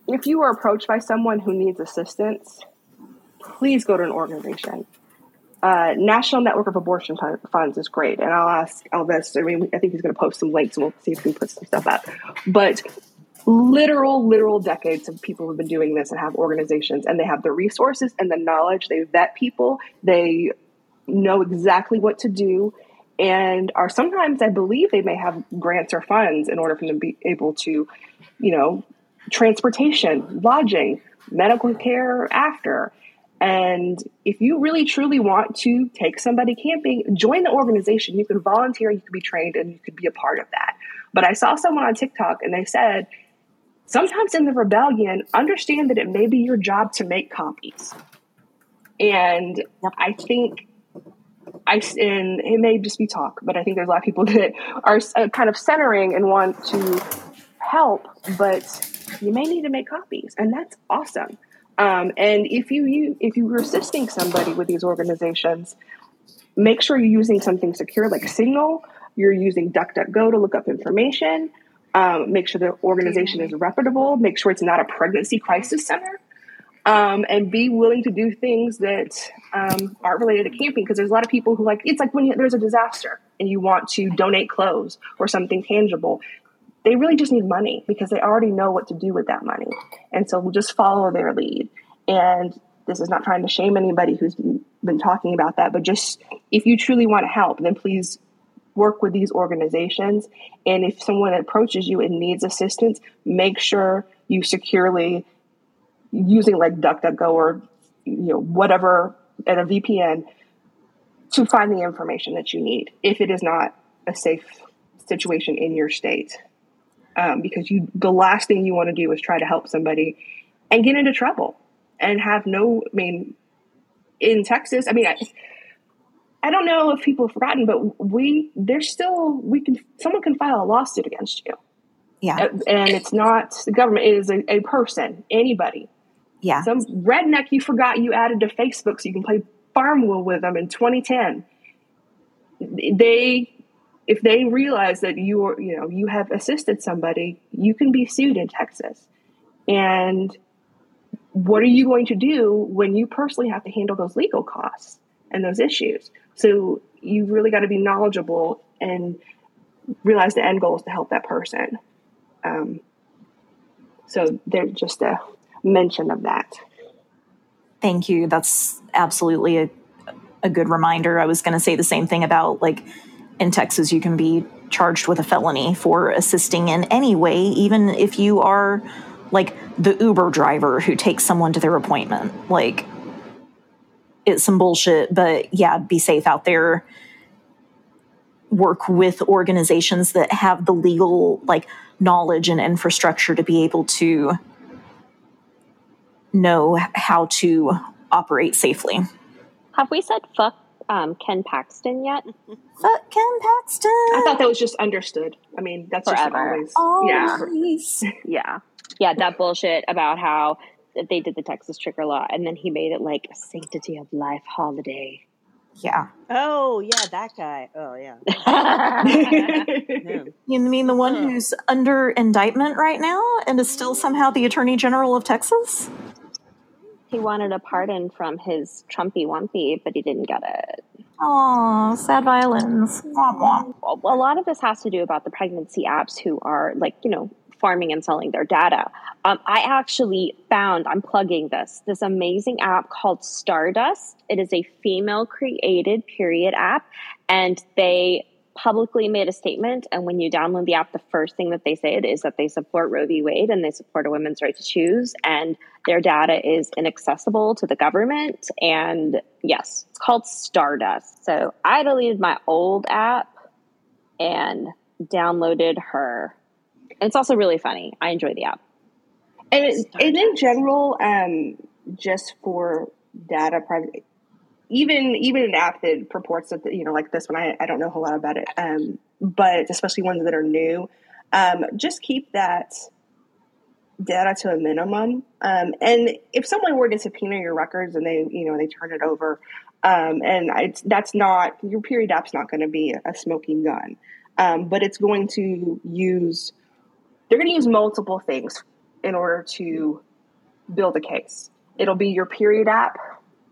if you are approached by someone who needs assistance, please go to an organization. Uh, National Network of Abortion Funds is great, and I'll ask Elvis. I mean, I think he's going to post some links, and we'll see if we can put some stuff up. But literal, literal decades of people have been doing this and have organizations, and they have the resources and the knowledge. They vet people. They know exactly what to do, and are sometimes, I believe, they may have grants or funds in order for them to be able to, you know, transportation, lodging, medical care after. And if you really truly want to take somebody camping, join the organization. You can volunteer, you can be trained, and you could be a part of that. But I saw someone on TikTok and they said, sometimes in the rebellion, understand that it may be your job to make copies. And I think I, and it may just be talk, but I think there's a lot of people that are uh, kind of centering and want to help, but you may need to make copies, and that's awesome. Um, and if you, you if you're assisting somebody with these organizations, make sure you're using something secure like Signal. You're using DuckDuckGo to look up information. Um, make sure the organization is reputable. Make sure it's not a pregnancy crisis center. Um, and be willing to do things that um, aren't related to camping because there's a lot of people who like it's like when you, there's a disaster and you want to donate clothes or something tangible they really just need money because they already know what to do with that money. And so we'll just follow their lead. And this is not trying to shame anybody who's been talking about that, but just if you truly want to help, then please work with these organizations. And if someone approaches you and needs assistance, make sure you securely using like DuckDuckGo or you know whatever at a VPN to find the information that you need if it is not a safe situation in your state um, because you the last thing you want to do is try to help somebody and get into trouble and have no. I mean, in Texas, I mean. I, I don't know if people have forgotten, but we there's still we can someone can file a lawsuit against you. Yeah, and it's not the government; it is a, a person, anybody. Yeah, some redneck you forgot you added to Facebook so you can play Farmville with them in 2010. They if they realize that you are, you know, you have assisted somebody, you can be sued in Texas. And what are you going to do when you personally have to handle those legal costs and those issues? So you really got to be knowledgeable and realize the end goal is to help that person. Um, so there's just a mention of that. Thank you. That's absolutely a, a good reminder. I was going to say the same thing about like in Texas, you can be charged with a felony for assisting in any way, even if you are like the Uber driver who takes someone to their appointment. Like, it's some bullshit, but yeah, be safe out there. Work with organizations that have the legal, like, knowledge and infrastructure to be able to know how to operate safely. Have we said fuck um, Ken Paxton yet? Fuck Ken Paxton. I thought that was just understood. I mean, that's Forever. just always. always. Yeah. yeah. Yeah. That bullshit about how they did the Texas trigger law and then he made it like a sanctity of life holiday. Yeah. Oh, yeah, that guy. Oh, yeah. You mean the one who's under indictment right now and is still somehow the Attorney General of Texas? He wanted a pardon from his Trumpy Wumpy, but he didn't get it. Oh, sad violins. Womp womp. A lot of this has to do about the pregnancy apps who are like, you know, farming and selling their data. Um, I actually found, I'm plugging this, this amazing app called Stardust. It is a female created period app, and they publicly made a statement. And when you download the app, the first thing that they say is that they support Roe v. Wade and they support a woman's right to choose. And their data is inaccessible to the government. And yes, it's called Stardust. So I deleted my old app and downloaded her. And it's also really funny. I enjoy the app. And, it, and in general, um, just for data privacy, even even an app that purports that you know like this one I, I don't know a whole lot about it um, but especially ones that are new um, just keep that data to a minimum. Um, and if someone were to subpoena your records and they, you know, they turn it over, um, and that's not your period app's not going to be a smoking gun, um, but it's going to use. They're going to use multiple things in order to build a case. It'll be your period app.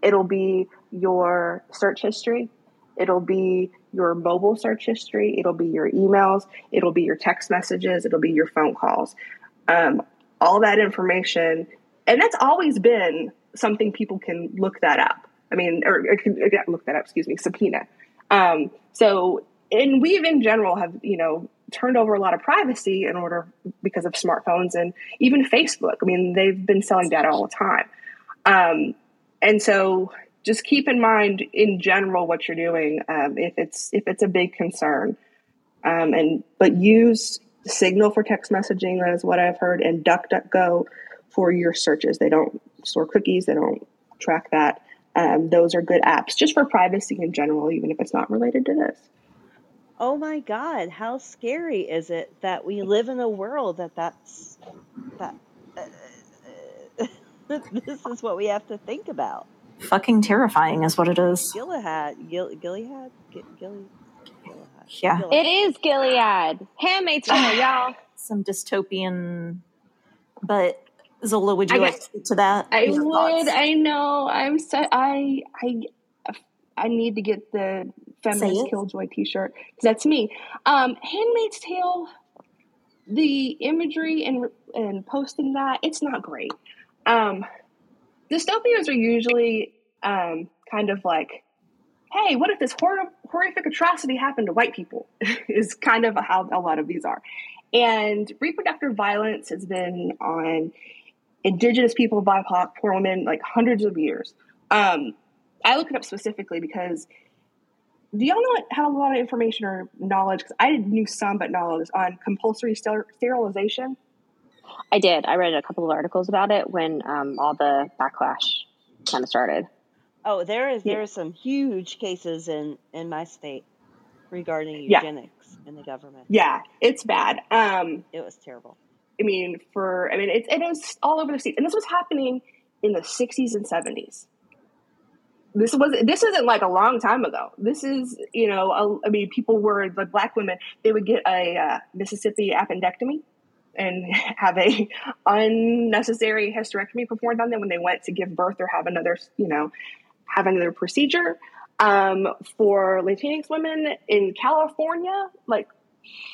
It'll be your search history. It'll be your mobile search history. It'll be your emails. It'll be your text messages. It'll be your phone calls. Um, all that information, and that's always been something people can look that up. I mean, or, or can look that up. Excuse me, subpoena. Um, so, and we've in general have you know turned over a lot of privacy in order because of smartphones and even Facebook. I mean, they've been selling data all the time. Um, and so just keep in mind in general what you're doing um, if it's if it's a big concern. Um, and but use signal for text messaging that is what i've heard and duckduckgo for your searches. They don't store cookies they don't track that. Um, those are good apps just for privacy in general even if it's not related to this. Oh my God, how scary is it that we live in a world that that's that uh, this is what we have to think about. Fucking terrifying is what it is. Gilead, Gil, Gilead, Gil, Gilead. Yeah. It is Gilead. Handmaid's Tale, y'all. Some dystopian, but Zola, would you I like guess- to speak to that? I Your would. thoughts? I know. I'm so. I. I. I need to get the feminist killjoy T-shirt 'cause that's me. Um, Handmaid's Tale. The imagery and and posting that it's not great. Um, dystopias are usually um, kind of like, hey, what if this hor- horrific atrocity happened to white people? is kind of how a lot of these are. And reproductive violence has been on indigenous people, BIPOC, poor women, like hundreds of years. Um, I look it up specifically because do y'all not have a lot of information or knowledge? Because I knew some, but knowledge on compulsory sterilization. I did. I read a couple of articles about it when um, all the backlash kind of started. Oh, there is Yeah. there are some huge cases in in my state regarding Yeah. eugenics in the government. Yeah, it's bad. Um, It was terrible. I mean, for I mean, it's it was all over the state, and this was happening in the '60s and '70s. This was this isn't like a long time ago. This is you know, a, I mean, people were like black women. They would get a uh, Mississippi appendectomy and have a unnecessary hysterectomy performed on them when they went to give birth or have another you know have another procedure. Um, for Latinx women in California, like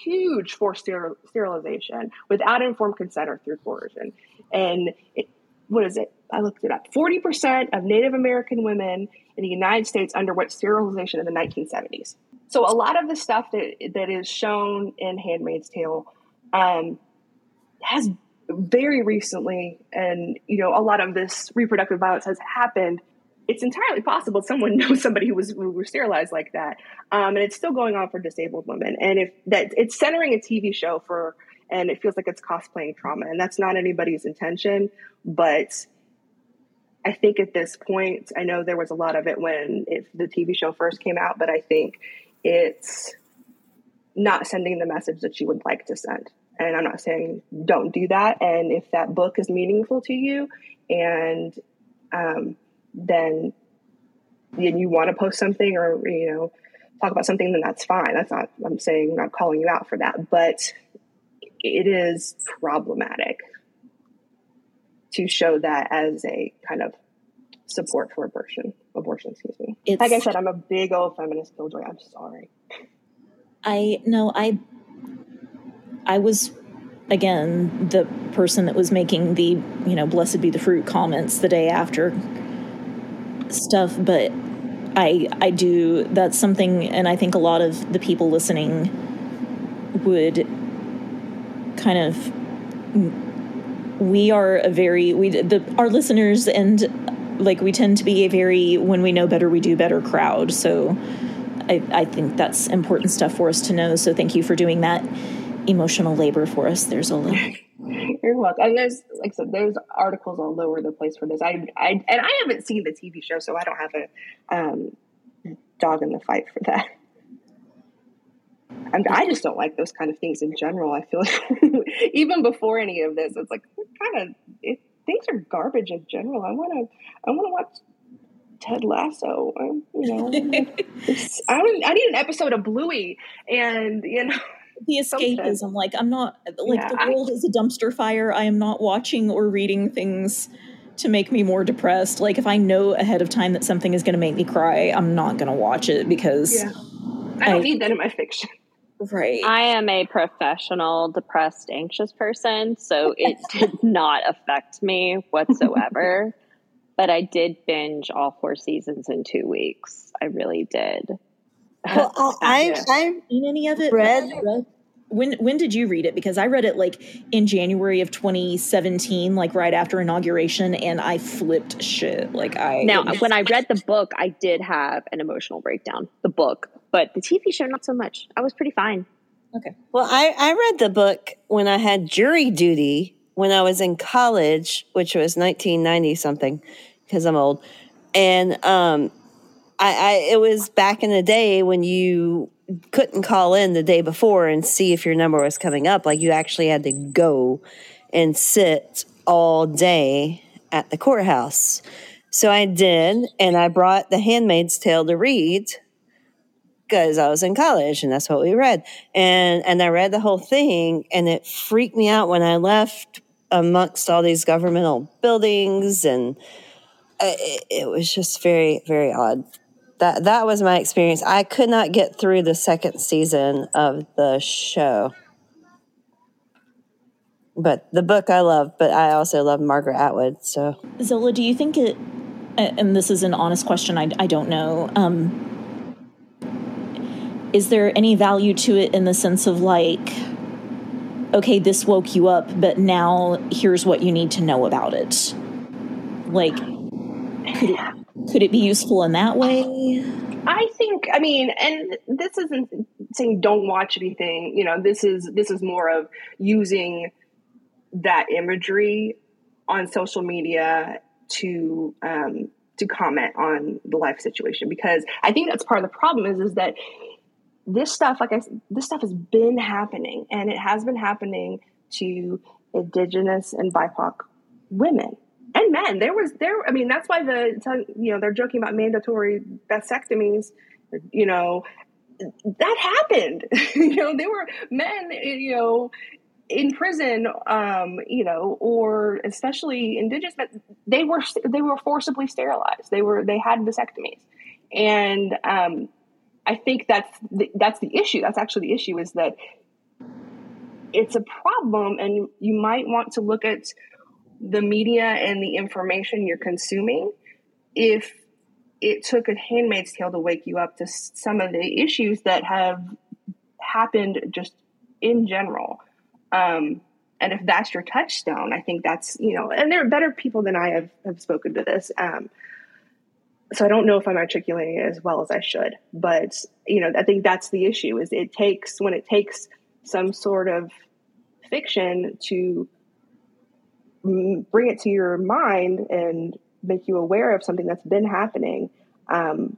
huge forced steril- sterilization without informed consent or through coercion. And it, what is it? I looked it up. 40% of Native American women in the United States underwent sterilization in the 1970s. So a lot of the stuff that, that is shown in Handmaid's Tale um, has very recently, and you know, a lot of this reproductive violence has happened. It's entirely possible someone knows somebody who was, who sterilized like that, um, and it's still going on for disabled women. And if that it's centering a TV show for, and it feels like it's cosplaying trauma, and that's not anybody's intention. But I think at this point, I know there was a lot of it when the TV show first came out, but I think it's not sending the message that you would like to send. And I'm not saying don't do that. And if that book is meaningful to you, and um, then and you want to post something or you know talk about something, then that's fine. That's not. I'm saying I'm not calling you out for that, but it is problematic to show that as a kind of support for abortion. Abortion, excuse me. It's- like I said, I'm a big old feminist killjoy. I'm sorry. I no, I I was again the person that was making the, you know, blessed be the fruit comments the day after stuff, but I I do that's something and I think a lot of the people listening would kind of we are a very we the our listeners and like we tend to be a very when we know better we do better crowd. So I, I think that's important stuff for us to know. So thank you for doing that emotional labor for us there's little You're welcome. And there's, like I said, there's articles all over the place for this. I, I, and I haven't seen the TV show, so I don't have a um, dog in the fight for that. I'm, I just don't like those kind of things in general. I feel like even before any of this, it's like kind of it, things are garbage in general. I want to I want to watch Ted Lasso. I'm, you know, I don't, I need an episode of Bluey, and you know. The escapism, like I'm not like Yeah, the I- world is a dumpster fire. I am not watching or reading things to make me more depressed. Like if I know ahead of time that something is going to make me cry, I'm not going to watch it because Yeah. I don't I- need that in my fiction. right. I am a professional, depressed, anxious person, so it did not affect me whatsoever. but I did binge all four seasons in two weeks. I really did. Well, I, Yeah. I, seen any of it? Read- When when did you read it? Because I read it like in January of 2017, like right after inauguration, and I flipped shit. Like I Now, when I read the book, I did have an emotional breakdown. The book, but the TV show, not so much. I was pretty fine. okay, well, I, I read the book when I had jury duty when I was in college, which was 1990 something, because I'm old. And um, I, I it was back in the day when you couldn't call in the day before and see if your number was coming up. Like you actually had to go and sit all day at the courthouse. So I did, and I brought The Handmaid's Tale to read because I was in college and that's what we read. And and I read the whole thing and it freaked me out when I left amongst all these governmental buildings and uh, it, it was just very very odd. That that was my experience. I could not get through the second season of the show. But the book I love, but I also love Margaret Atwood, so Zola, do you think it? And this is an honest question. I I don't know. Um, is there any value to it in the sense of like, okay, this woke you up, but now here's what you need to know about it. Like, could it could it be useful in that way? I think I mean, and this isn't saying don't watch anything. You know, this is this is more of using that imagery on social media to um, to comment on the life situation because I think that's part of the problem is is that this stuff, like I this stuff has been happening and it has been happening to Indigenous and BIPOC women and men. There was there. I mean, that's why the you know they're joking about mandatory vasectomies. You know, that happened. you know, there were men. You know, in prison. Um, you know, or especially indigenous but They were they were forcibly sterilized. They were they had vasectomies, and um, I think that's the, that's the issue. That's actually the issue is that it's a problem, and you might want to look at the media and the information you're consuming if it took a handmaid's tale to wake you up to some of the issues that have happened just in general um, and if that's your touchstone i think that's you know and there are better people than i have, have spoken to this um, so i don't know if i'm articulating it as well as i should but you know i think that's the issue is it takes when it takes some sort of fiction to bring it to your mind and make you aware of something that's been happening um,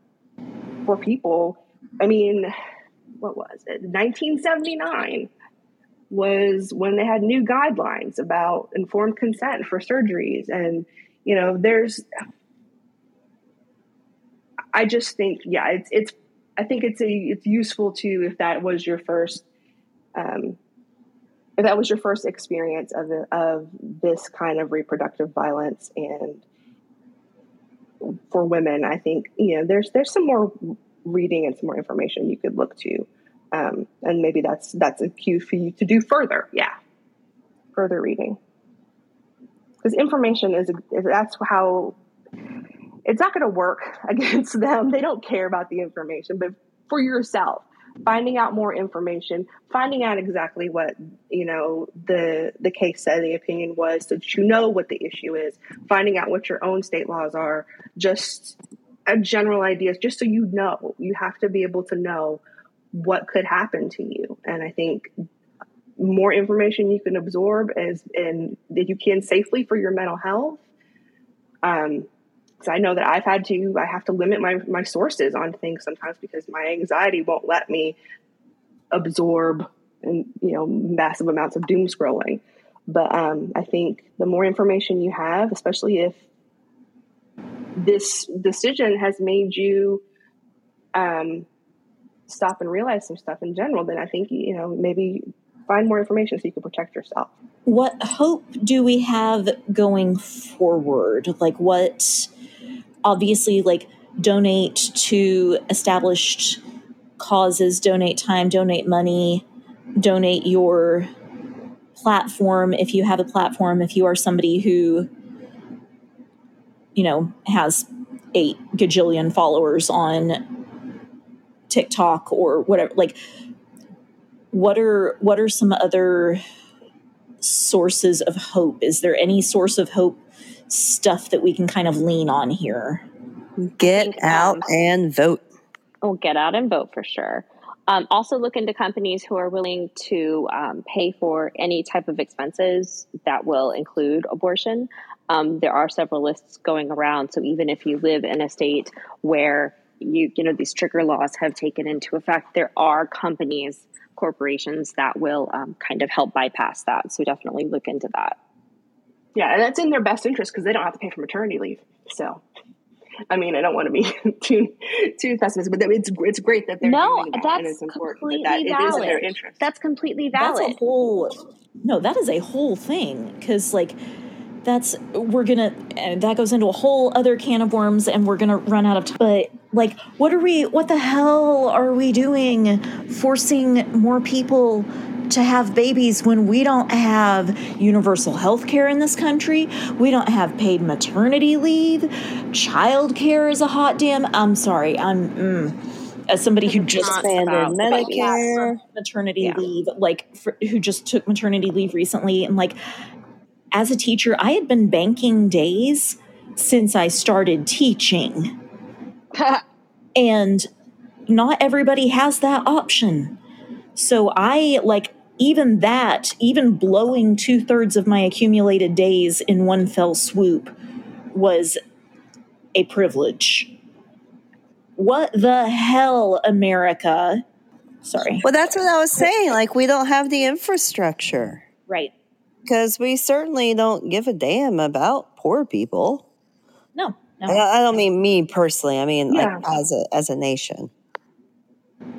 for people. I mean, what was it? 1979 was when they had new guidelines about informed consent for surgeries. And, you know, there's, I just think, yeah, it's, it's, I think it's a, it's useful to, if that was your first, um, if that was your first experience of, of this kind of reproductive violence and for women, I think you know there's there's some more reading and some more information you could look to, um, and maybe that's that's a cue for you to do further. Yeah, further reading because information is that's how it's not going to work against them. They don't care about the information, but for yourself, finding out more information, finding out exactly what you know the the case said, the opinion was, so that you know what the issue is. Finding out what your own state laws are, just a general ideas, just so you know. You have to be able to know what could happen to you, and I think more information you can absorb as and that you can safely for your mental health. Um, I know that I've had to I have to limit my my sources on things sometimes because my anxiety won't let me absorb and you know massive amounts of doom scrolling. But um, I think the more information you have, especially if this decision has made you um, stop and realize some stuff in general, then I think you know maybe find more information so you can protect yourself. What hope do we have going forward? Like, what obviously, like, donate to established causes, donate time, donate money, donate your platform if you have a platform, if you are somebody who, you know, has eight gajillion followers on TikTok or whatever. Like, what are what are some other sources of hope? Is there any source of hope stuff that we can kind of lean on here? Get think, out um, and vote. Oh, get out and vote for sure. Um, also, look into companies who are willing to um, pay for any type of expenses that will include abortion. Um, there are several lists going around. So even if you live in a state where you you know these trigger laws have taken into effect, there are companies, corporations that will um, kind of help bypass that. So definitely look into that. Yeah, and that's in their best interest because they don't have to pay for maternity leave. So, I mean, I don't want to be too too pessimistic, but it's it's great that they're No, doing that, and that's it's important completely that, that it is in their valid. interest. That's completely valid. That's a whole no, that is a whole thing because like that's we're gonna uh, that goes into a whole other can of worms and we're gonna run out of time. But like, what are we? What the hell are we doing? Forcing more people to have babies when we don't have universal health care in this country. We don't have paid maternity leave. Child care is a hot damn. I'm sorry. I'm mm, as somebody who just Expanded about the babies. Medicare. maternity Yeah. leave, like for, who just took maternity leave recently, and like as a teacher, I had been banking days since I started teaching, and not everybody has that option. So I like even that, even blowing two thirds of my accumulated days in one fell swoop was a privilege. What the hell, America? Sorry. Well, that's what I was saying. Like, we don't have the infrastructure Right. because we certainly don't give a damn about poor people. No. No. I, I don't mean me personally. I mean, Yeah. like, as a as a nation.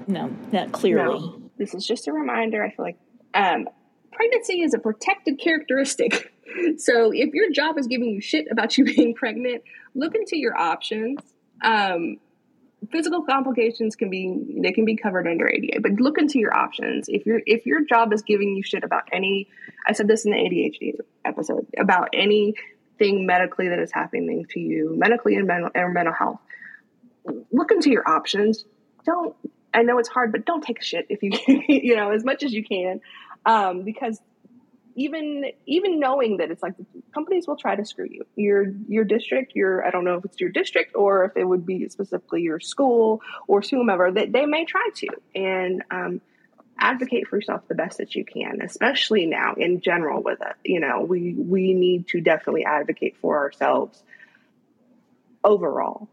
No. not clearly. No, this is just a reminder. I feel like um, pregnancy is a protected characteristic. So if your job is giving you shit about you being pregnant, look into your options. Um, physical complications can be they can be covered under ADA, but look into your options. If your if your job is giving you shit about any, I said this in the ADHD episode about anything medically that is happening to you, medically and mental and mental health. Look into your options. Don't I know it's hard, but don't take a shit if you you know as much as you can, um, because even even knowing that it's like companies will try to screw you. Your your district, your I don't know if it's your district or if it would be specifically your school or whomever that they may try to and um, advocate for yourself the best that you can, especially now in general with it. You know, we we need to definitely advocate for ourselves overall.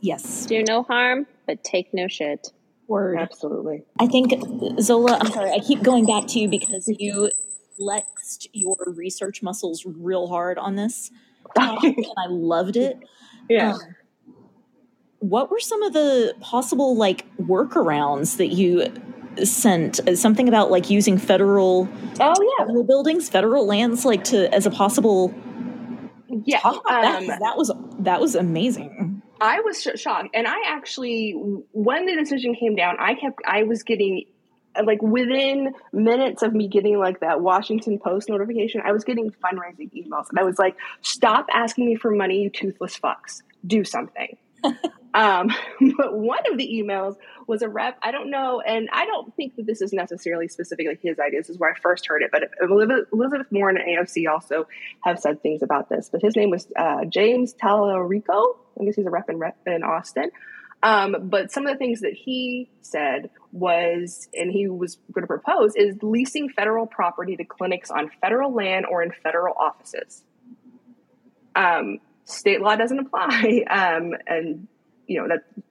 Yes. Do no harm, but take no shit. Word. Absolutely. I think Zola, I'm sorry, I keep going back to you because you flexed your research muscles real hard on this topic and I loved it. Yeah. Um, what were some of the possible like workarounds that you sent? Something about like using federal oh yeah. federal buildings, federal lands, like to as a possible. Yeah. Talk about that, um, 'cause that was that was amazing. I was sh- shocked, and I actually, when the decision came down, I kept, I was getting, like within minutes of me getting like that Washington Post notification, I was getting fundraising emails, and I was like, "Stop asking me for money, you toothless fucks! Do something." Um, but one of the emails was a rep. I don't know, and I don't think that this is necessarily specifically his idea. This is where I first heard it, but Elizabeth, Warren and AOC also have said things about this. But his name was uh, James Talarico. I guess he's a rep in, rep in Austin. Um, but some of the things that he said was, and he was going to propose, is leasing federal property to clinics on federal land or in federal offices. Um, state law doesn't apply, um, and you know that I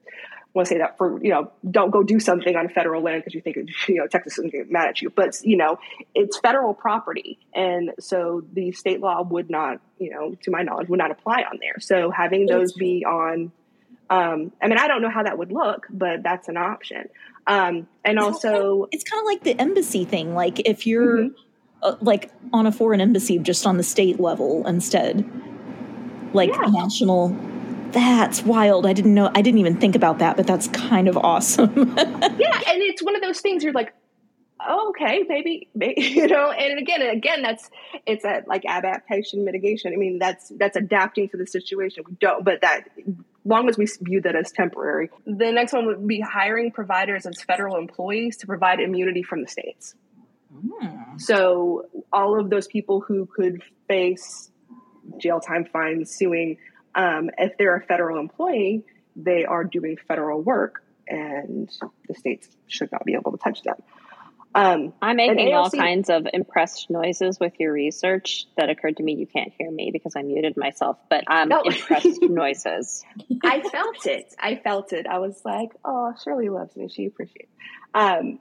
want to say that for you know don't go do something on federal land because you think you know Texas is get mad at you, but you know it's federal property, and so the state law would not you know to my knowledge would not apply on there. So having those be on, um, I mean I don't know how that would look, but that's an option. Um, and also, it's kind of like the embassy thing. Like if you're mm-hmm. uh, like on a foreign embassy, just on the state level instead, like yeah. national that's wild. I didn't know. I didn't even think about that, but that's kind of awesome. yeah, and it's one of those things you're like, oh, okay, maybe, maybe, you know. And again, and again, that's it's a like adaptation mitigation. I mean, that's that's adapting to the situation. We don't, but that long as we view that as temporary. The next one would be hiring providers as federal employees to provide immunity from the states. Mm. So all of those people who could face jail time, fines, suing um, if they're a federal employee, they are doing federal work, and the states should not be able to touch them. Um, I'm making AOC, all kinds of impressed noises with your research that occurred to me. You can't hear me because I muted myself, but I'm no. impressed noises. I felt it. I felt it. I was like, oh, Shirley loves me. She appreciates. Um,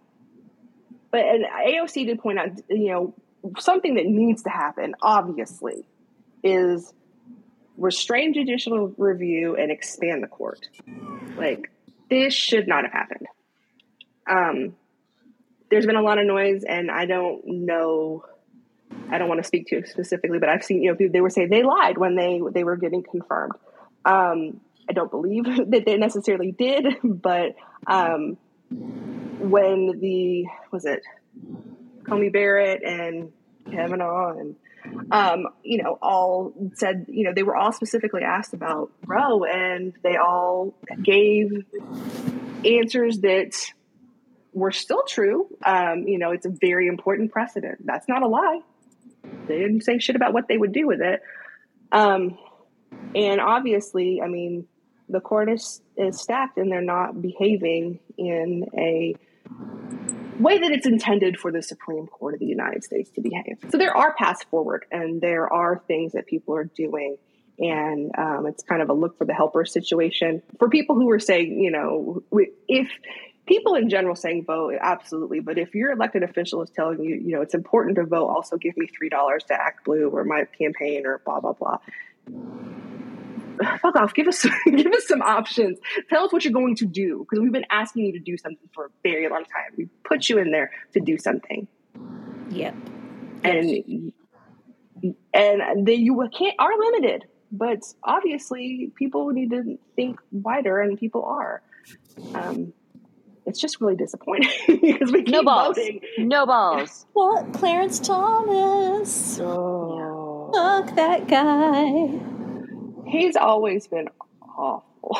but and AOC did point out, you know, something that needs to happen, obviously, is restrain judicial review and expand the court. Like this should not have happened. Um, there's been a lot of noise, and I don't know. I don't want to speak to specifically, but I've seen you know they were saying they lied when they they were getting confirmed. Um, I don't believe that they necessarily did, but um, when the was it Coney Barrett and Kavanaugh and um, you know, all said, you know, they were all specifically asked about Roe, and they all gave answers that were still true. Um, you know, it's a very important precedent. That's not a lie. They didn't say shit about what they would do with it. Um, and obviously, I mean, the court is, is stacked and they're not behaving in a way that it's intended for the Supreme Court of the United States to behave. So there are paths forward, and there are things that people are doing. And um, it's kind of a look for the helper situation. For people who are saying, you know, if people in general saying vote, absolutely. But if your elected official is telling you, you know, it's important to vote, also give me $3 to Act Blue or my campaign or blah, blah, blah fuck off. Give us give us some options. Tell us what you're going to do because we've been asking you to do something for a very long time. We put you in there to do something. Yep. And and they you can't are limited, but obviously people need to think wider, and people are. Um, it's just really disappointing because we keep no balls. voting. No balls. What Clarence Thomas? Oh, fuck that guy he's always been awful.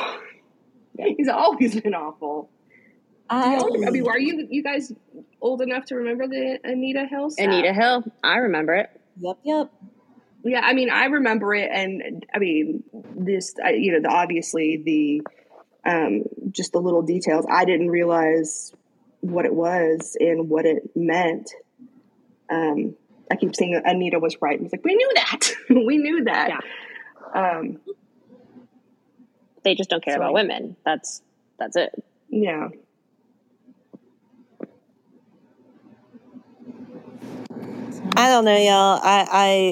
he's always been awful. I, I mean, are you you guys old enough to remember the Anita Hill? Stuff? Anita Hill, I remember it. Yep, yep. Yeah, I mean, I remember it, and I mean, this, you know, the obviously the um, just the little details. I didn't realize what it was and what it meant. Um, I keep saying Anita was right. It's like we knew that. we knew that. Yeah. Um, they just don't care so about women. That's that's it. Yeah. I don't know, y'all. I,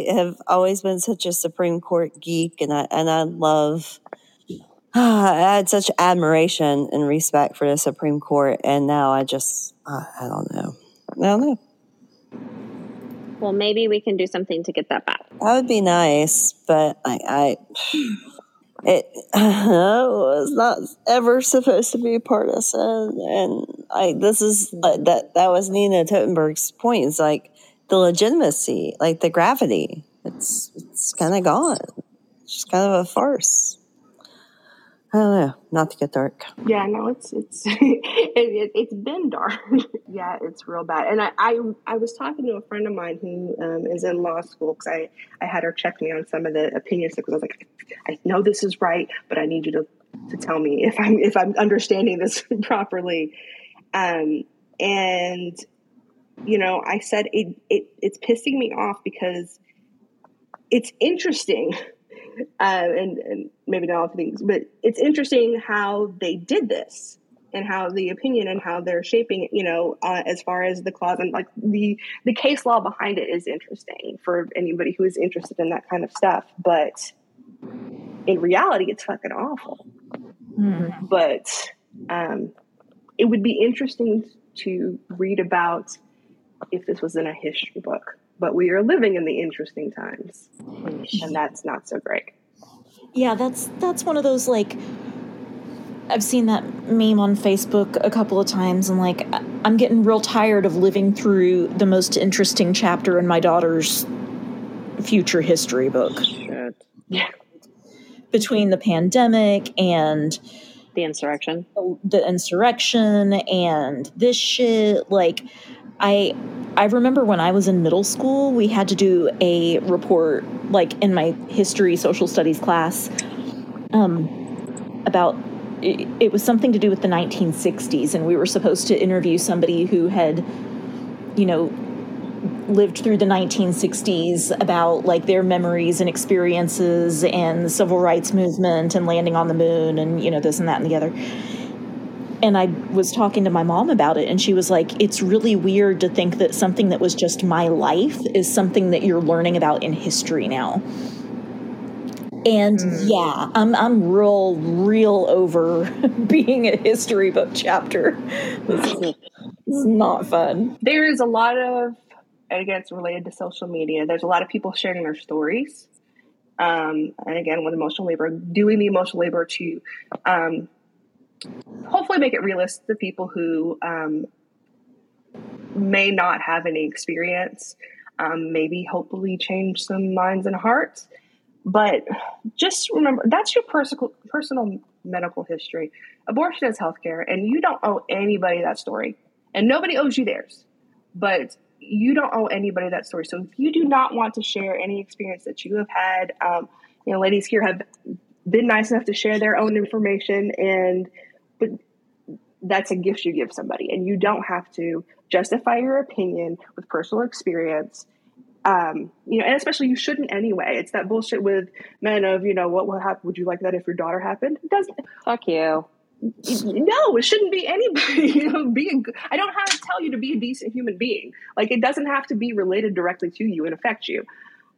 I have always been such a Supreme Court geek, and I and I love. I had such admiration and respect for the Supreme Court, and now I just I, I don't know. I don't know. Well, maybe we can do something to get that back. That would be nice, but I, I it was not ever supposed to be partisan, and I this is uh, that that was Nina Totenberg's point. It's like the legitimacy, like the gravity. It's it's kind of gone. It's just kind of a farce. I don't know. Not to get dark. Yeah, no, it's it's it, has been dark. yeah, it's real bad. And I, I I was talking to a friend of mine who um, is in law school because I I had her check me on some of the opinions because I was like, I know this is right, but I need you to to tell me if I'm if I'm understanding this properly. Um, and you know, I said it it it's pissing me off because it's interesting uh, and, and maybe not all things, but it's interesting how they did this and how the opinion and how they're shaping it, you know, uh, as far as the clause and like the the case law behind it is interesting for anybody who is interested in that kind of stuff. But in reality, it's fucking awful. Mm-hmm. But um, it would be interesting to read about if this was in a history book. But we are living in the interesting times, and mm-hmm. that's not so great. Yeah, that's that's one of those like I've seen that meme on Facebook a couple of times, and like, I'm getting real tired of living through the most interesting chapter in my daughter's future history book. Shit. Yeah. Between the pandemic and the insurrection, the, the insurrection, and this shit, like, I I remember when I was in middle school, we had to do a report, like in my history social studies class, um, about it, it was something to do with the 1960s, and we were supposed to interview somebody who had, you know, lived through the 1960s about like their memories and experiences and the civil rights movement and landing on the moon and you know this and that and the other and I was talking to my mom about it, and she was like, It's really weird to think that something that was just my life is something that you're learning about in history now. And mm. yeah, I'm I'm real real over being a history book chapter. It's, it's not fun. There is a lot of and again it's related to social media. There's a lot of people sharing their stories. Um, and again with emotional labor, doing the emotional labor to um, hopefully make it realistic to people who um, may not have any experience, um, maybe hopefully change some minds and hearts. But just remember that's your personal personal medical history. Abortion is healthcare, and you don't owe anybody that story, and nobody owes you theirs. But you don't owe anybody that story. So if you do not want to share any experience that you have had, um, you know, ladies here have been nice enough to share their own information, and but that's a gift you give somebody, and you don't have to justify your opinion with personal experience um, you know, and especially you shouldn't anyway. It's that bullshit with men of, you know, what would happen? Would you like that if your daughter happened? It doesn't. Fuck you. No, it shouldn't be anybody. You know, being. I don't have to tell you to be a decent human being. Like it doesn't have to be related directly to you and affect you.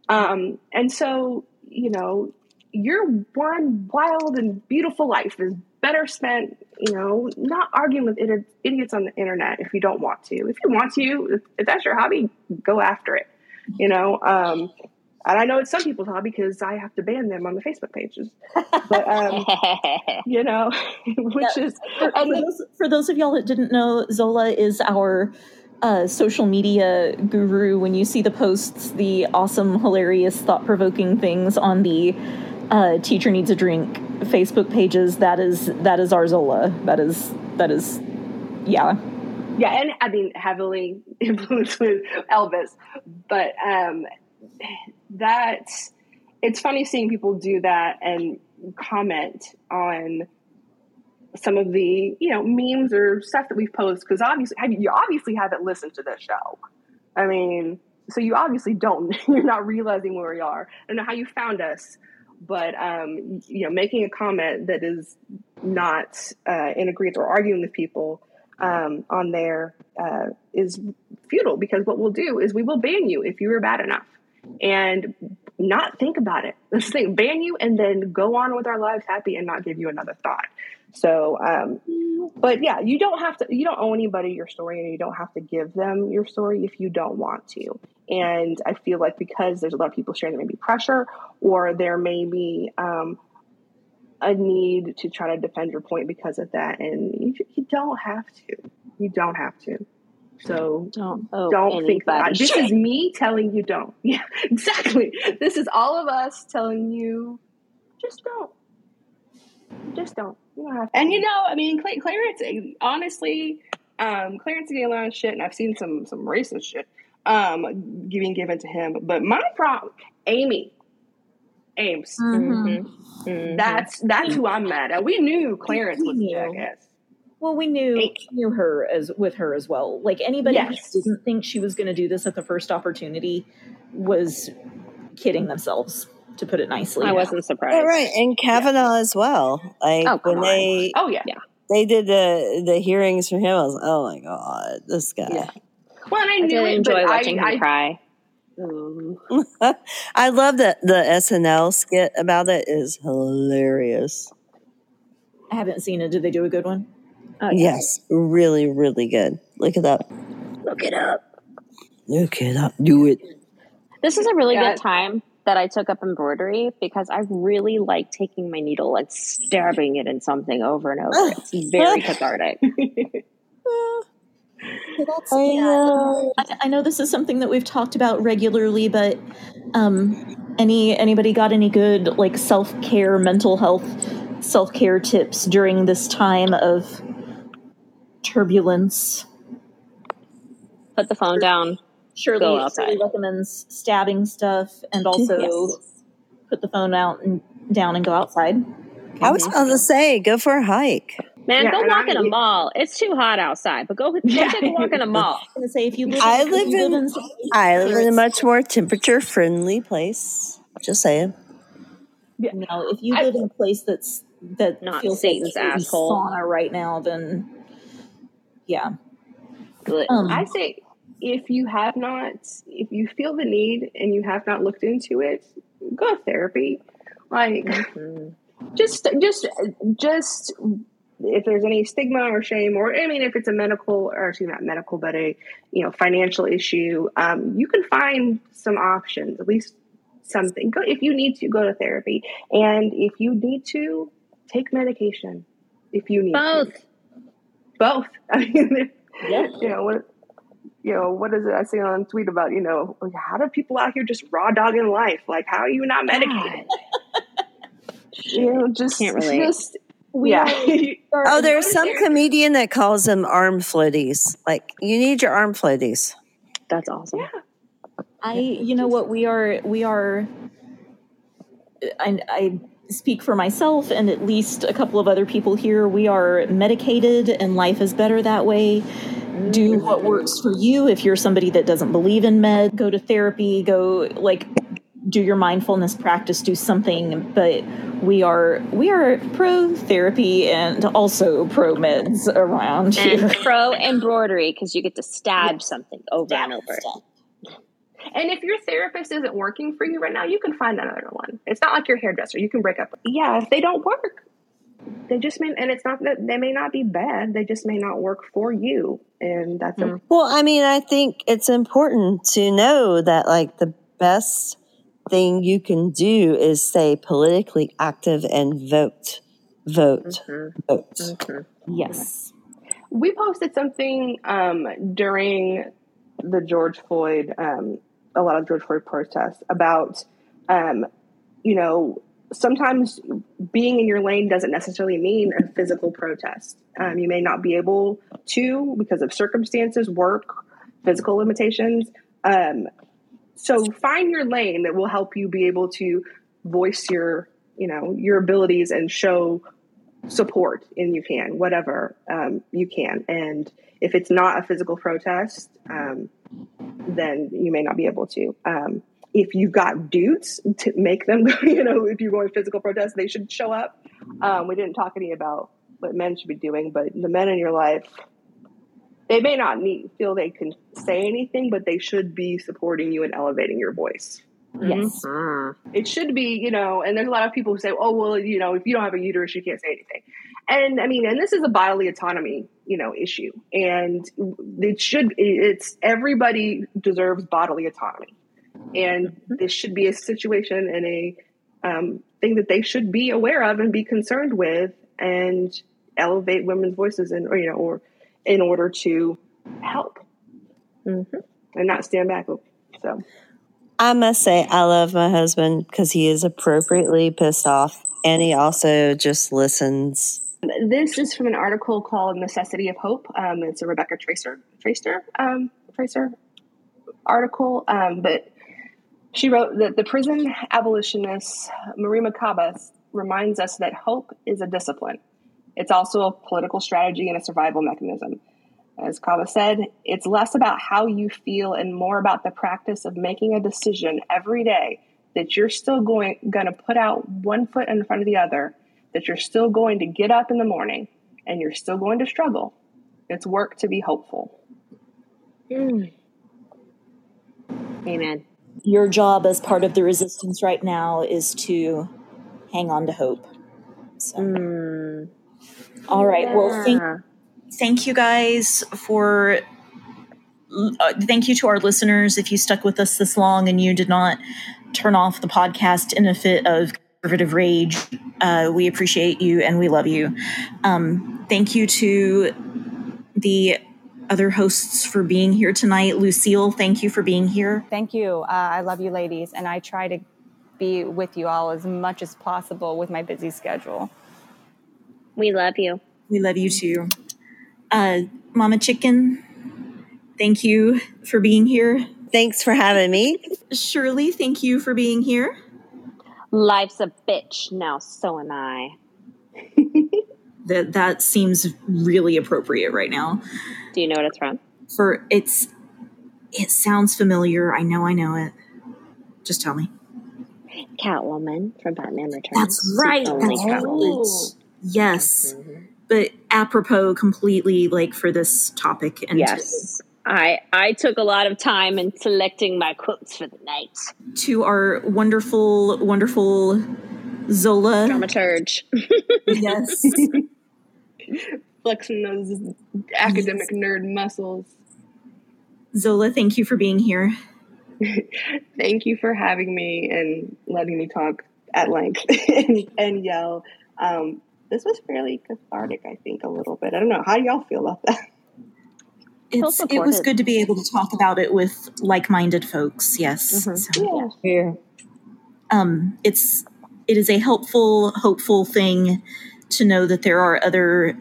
Um, and so, you know, your one wild and beautiful life is better spent, you know, not arguing with idiots on the internet if you don't want to. If you want to, if that's your hobby, go after it you know. Um, and I know it's some people's hobby because I have to ban them on the Facebook pages. But um, you know, which yeah. is for, for, those, for, those, of y'all that didn't know, Zola is our uh, social media guru. When you see the posts, the awesome, hilarious, thought provoking things on the uh, teacher needs a drink Facebook pages, that is that is our Zola. That is that is yeah yeah, and I mean heavily influenced with Elvis, but um, that it's funny seeing people do that and comment on some of the you know memes or stuff that we've posted because obviously you obviously haven't listened to this show. I mean, so you obviously don't. You're not realizing where we are. I don't know how you found us, but um, you know, making a comment that is not uh, in agreement or arguing with people um, on there uh, is futile because what we'll do is we will ban you if you are bad enough and not think about it. Let's think, ban you and then go on with our lives happy and not give you another thought. So, um, but yeah, you don't have to, you don't owe anybody your story and you don't have to give them your story if you don't want to. And I feel like because there's a lot of people sharing, there may be pressure or there may be um, a need to try to defend your point because of that, and you, you don't have to. You don't have to. So don't don't think that this is me telling you don't. Yeah, exactly. This is all of us telling you just don't. Just don't. You don't have to. And you know, I mean, Clarence. Honestly, um, Clarence getting a lot of shit, and I've seen some some racist shit um, being given to him. But my problem, Amy, Ames. Mm-hmm. Mm-hmm. That's that's who I'm mad at. We knew Clarence we was knew. a jackass. Well, we knew knew her as with her as well. Like anybody yes. who didn't think she was going to do this at the first opportunity was kidding themselves. To put it nicely. I wasn't surprised. Yeah, right, and Kavanaugh as well. Like Oh, when on. they Oh yeah. Yeah. they did the the hearings for him, I was oh my god, this guy. Yeah. Well, and I, I knew did it, enjoy watching I, him I, cry. Ooh. I love that the SNL skit about it is hilarious. I haven't seen it. Did they do a good one? Oh, yeah. Yes, really, really good. Look it up. Look it up. Look it up. Do it. This is a really Yeah. good time that I took up embroidery because I really like taking my needle and stabbing it in something over and over. It's very cathartic. I know. I, I know this is something that we've talked about regularly, but um, any anybody got any good like self care, mental health, self care tips during this time of turbulence? Put the phone down. Shirley, Go outside. Shirley recommends stabbing stuff and also Yes. put the phone out and down and go outside. I was about to say, go for a hike. Man, Yeah, go walk I- in a mall. It's too hot outside, but go, go Yeah. take a walk in a mall. I'm gonna say if you live, I if live you in- in I live in a much more temperature friendly place. Just saying. you know, if you I- live in a place that's that Not feels Satan's like a asshole. sauna right now, then yeah. Um, I say if you have not, if you feel the need and you have not looked into it, go to therapy. Like Mhm. just, just, just if there's any stigma or shame, or I mean, if it's a medical or excuse me, not medical, but a you know financial issue, um, you can find some options. At least something. Go if you need to go to therapy, and if you need to take medication. If you need to. Both. both. I mean, Yeah. you know what? You know what is it I see on tweet about? You know, how do people out here just raw dogging life? Like, how are you not medicated? You know, just Can't relate. Just We yeah. are- Oh, there's some there- comedian that calls them arm floaties. Like, you need your arm floaties. That's awesome. Yeah. I, you know what, we are, we are, I, I speak for myself and at least a couple of other people here. We are medicated and life is better that way. Do what works for you. If you're somebody that doesn't believe in med, go to therapy, go like do your mindfulness practice, do something. But we are, we are pro therapy and also pro meds around And here. pro embroidery because you get to stab something over and over. And if your therapist isn't working for you right now, you can find another one. It's not like your hairdresser. You can break up. Yeah, if they don't work, they just may, and it's not that they may not be bad. They just may not work for you, and that's Mm. Well, I mean, I think it's important to know that, like, the best thing you can do is stay politically active and vote. Vote. Vote. Yes. we posted something um, during the George Floyd, um, a lot of George Floyd protests about, um, you know, sometimes being in your lane doesn't necessarily mean a physical protest. Um, you may not be able to because of circumstances, work, physical limitations. Um, so find your lane that will help you be able to voice your, you know, your abilities and show support and you can whatever um, you can and if it's not a physical protest um, then you may not be able to um, if you've got dudes to make them you know if you're going physical protest they should show up um, we didn't talk any about what men should be doing but the men in your life they may not need feel they can say anything but they should be supporting you and elevating your voice Yes. it should be, you know, and there's a lot of people who say, oh, well, you know, if you don't have a uterus, you can't say anything. And I mean, and this is a bodily autonomy, you know, issue. And it should, it's everybody deserves bodily autonomy. And this should be a situation and a um, thing that they should be aware of and be concerned with and elevate women's voices and, or, you know, or in order to help and not stand back. So. I must say, I love my husband because he is appropriately pissed off and he also just listens. This is from an article called "Necessity of Hope." Um, it's a Rebecca Traister Traister um, Traister article, um, but she wrote that the prison abolitionist Mariame Kaba reminds us that hope is a discipline. It's also a political strategy and a survival mechanism. As Kaba said, it's less about how you feel and more about the practice of making a decision every day that you're still going going to put out one foot in front of the other, that you're still going to get up in the morning and you're still going to struggle. It's work to be hopeful. Mm. Amen. Your job as part of the resistance right now is to hang on to hope. So. Mm. All right. Well, thank, thank you guys for. Uh, thank you to our listeners. If you stuck with us this long and you did not turn off the podcast in a fit of conservative rage, uh, we appreciate you and we love you. Um, thank you to the other hosts for being here tonight. Lucille, thank you for being here. Thank you. Uh, I love you, ladies, and I try to be with you all as much as possible with my busy schedule. We love you. We love you too. Uh, Mama Chicken, thank you for being here. Thanks for having me. Shirley, thank you for being here. Life's a bitch. Now so am I. That that seems really appropriate right now. Do you know what it's from? For it's it sounds familiar. I know I know it. Just tell me. Catwoman from Batman Returns. That's right. That's right. Yes. Mhm. But apropos completely like for this topic and Yes. I I took a lot of time in selecting my quotes for the night. to our wonderful, wonderful Zola. Dramaturge. Yes. Flexing those academic nerd muscles. Zola, thank you for being here. Thank you for having me and letting me talk at length and, and yell. Um, this was fairly cathartic, I think, a little bit. I don't know. How do y'all feel about that? It's, it was good to be able to talk about it with like-minded folks. Yes. Mhm. So, Yeah. um, it's it is a helpful, hopeful thing to know that there are other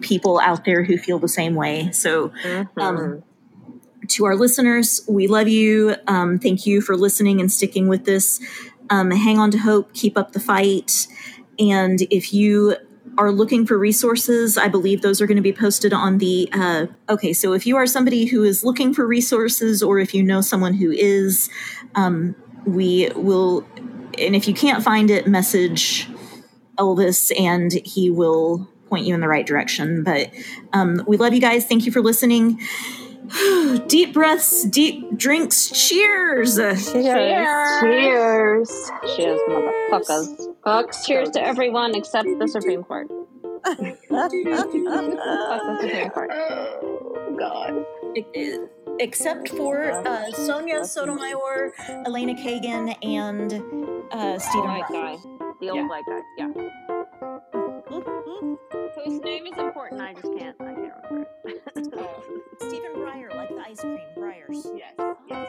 people out there who feel the same way. So, um, to our listeners, we love you. Um, thank you for listening and sticking with this. Um, hang on to hope. Keep up the fight. And if you are looking for resources, I believe those are going to be posted on the. Uh, okay, so if you are somebody who is looking for resources, or if you know someone who is, um, we will. And if you can't find it, message Elvis, and he will point you in the right direction. But um, we love you guys. Thank you for listening. deep breaths, deep drinks. Cheers. Cheers. Cheers. Cheers, motherfuckers. Fucks. Cheers to everyone except the Supreme Court. Fuck the Supreme Court. Oh, God. Except for uh, Sonia Sotomayor, Elena Kagan, and uh, Stephen. White guy. The old Yeah. white guy. Yeah. Whose name is important. I just can't. I can't remember. it. Oh, Stephen Breyer, like the ice cream, Breyers. Yes. yes.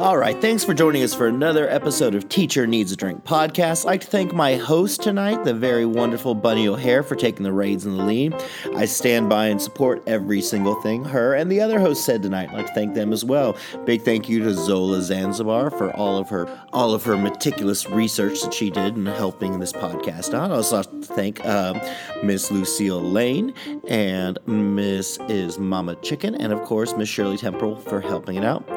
All right, thanks for joining us for another episode of Teacher Needs a Drink podcast. I'd like to thank my host tonight, the very wonderful Bunny O'Hare, for taking the reins and the lead. I stand by and support every single thing her and the other hosts said tonight. I'd like to thank them as well. Big thank you to Zola Zanzibar for all of her all of her meticulous research that she did in helping this podcast out. I also have to thank um, Miss Lucille Lane and Miss is Mama Chicken, and of course Miss Shirley Temple for helping it out.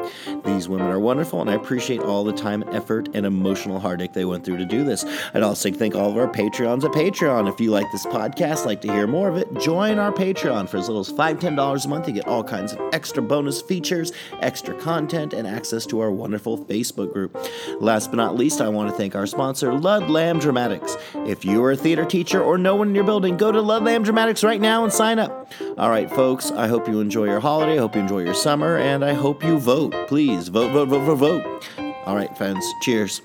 These women are wonderful, and I appreciate all the time, effort, and emotional heartache they went through to do this. I'd also thank all of our Patreons at Patreon. If you like this podcast, like to hear more of it, join our Patreon for as little as $5, $10 a month. You get all kinds of extra bonus features, extra content, and access to our wonderful Facebook group. Last but not least, I want to thank our sponsor, Ludlam Dramatics. If you are a theater teacher or no one in your building, go to Ludlam Dramatics right now and sign up. All right, folks, I hope you enjoy your holiday. I hope you enjoy your summer, and I hope you vote. Please vote, vote, vote, vote, vote. All right, fans, cheers.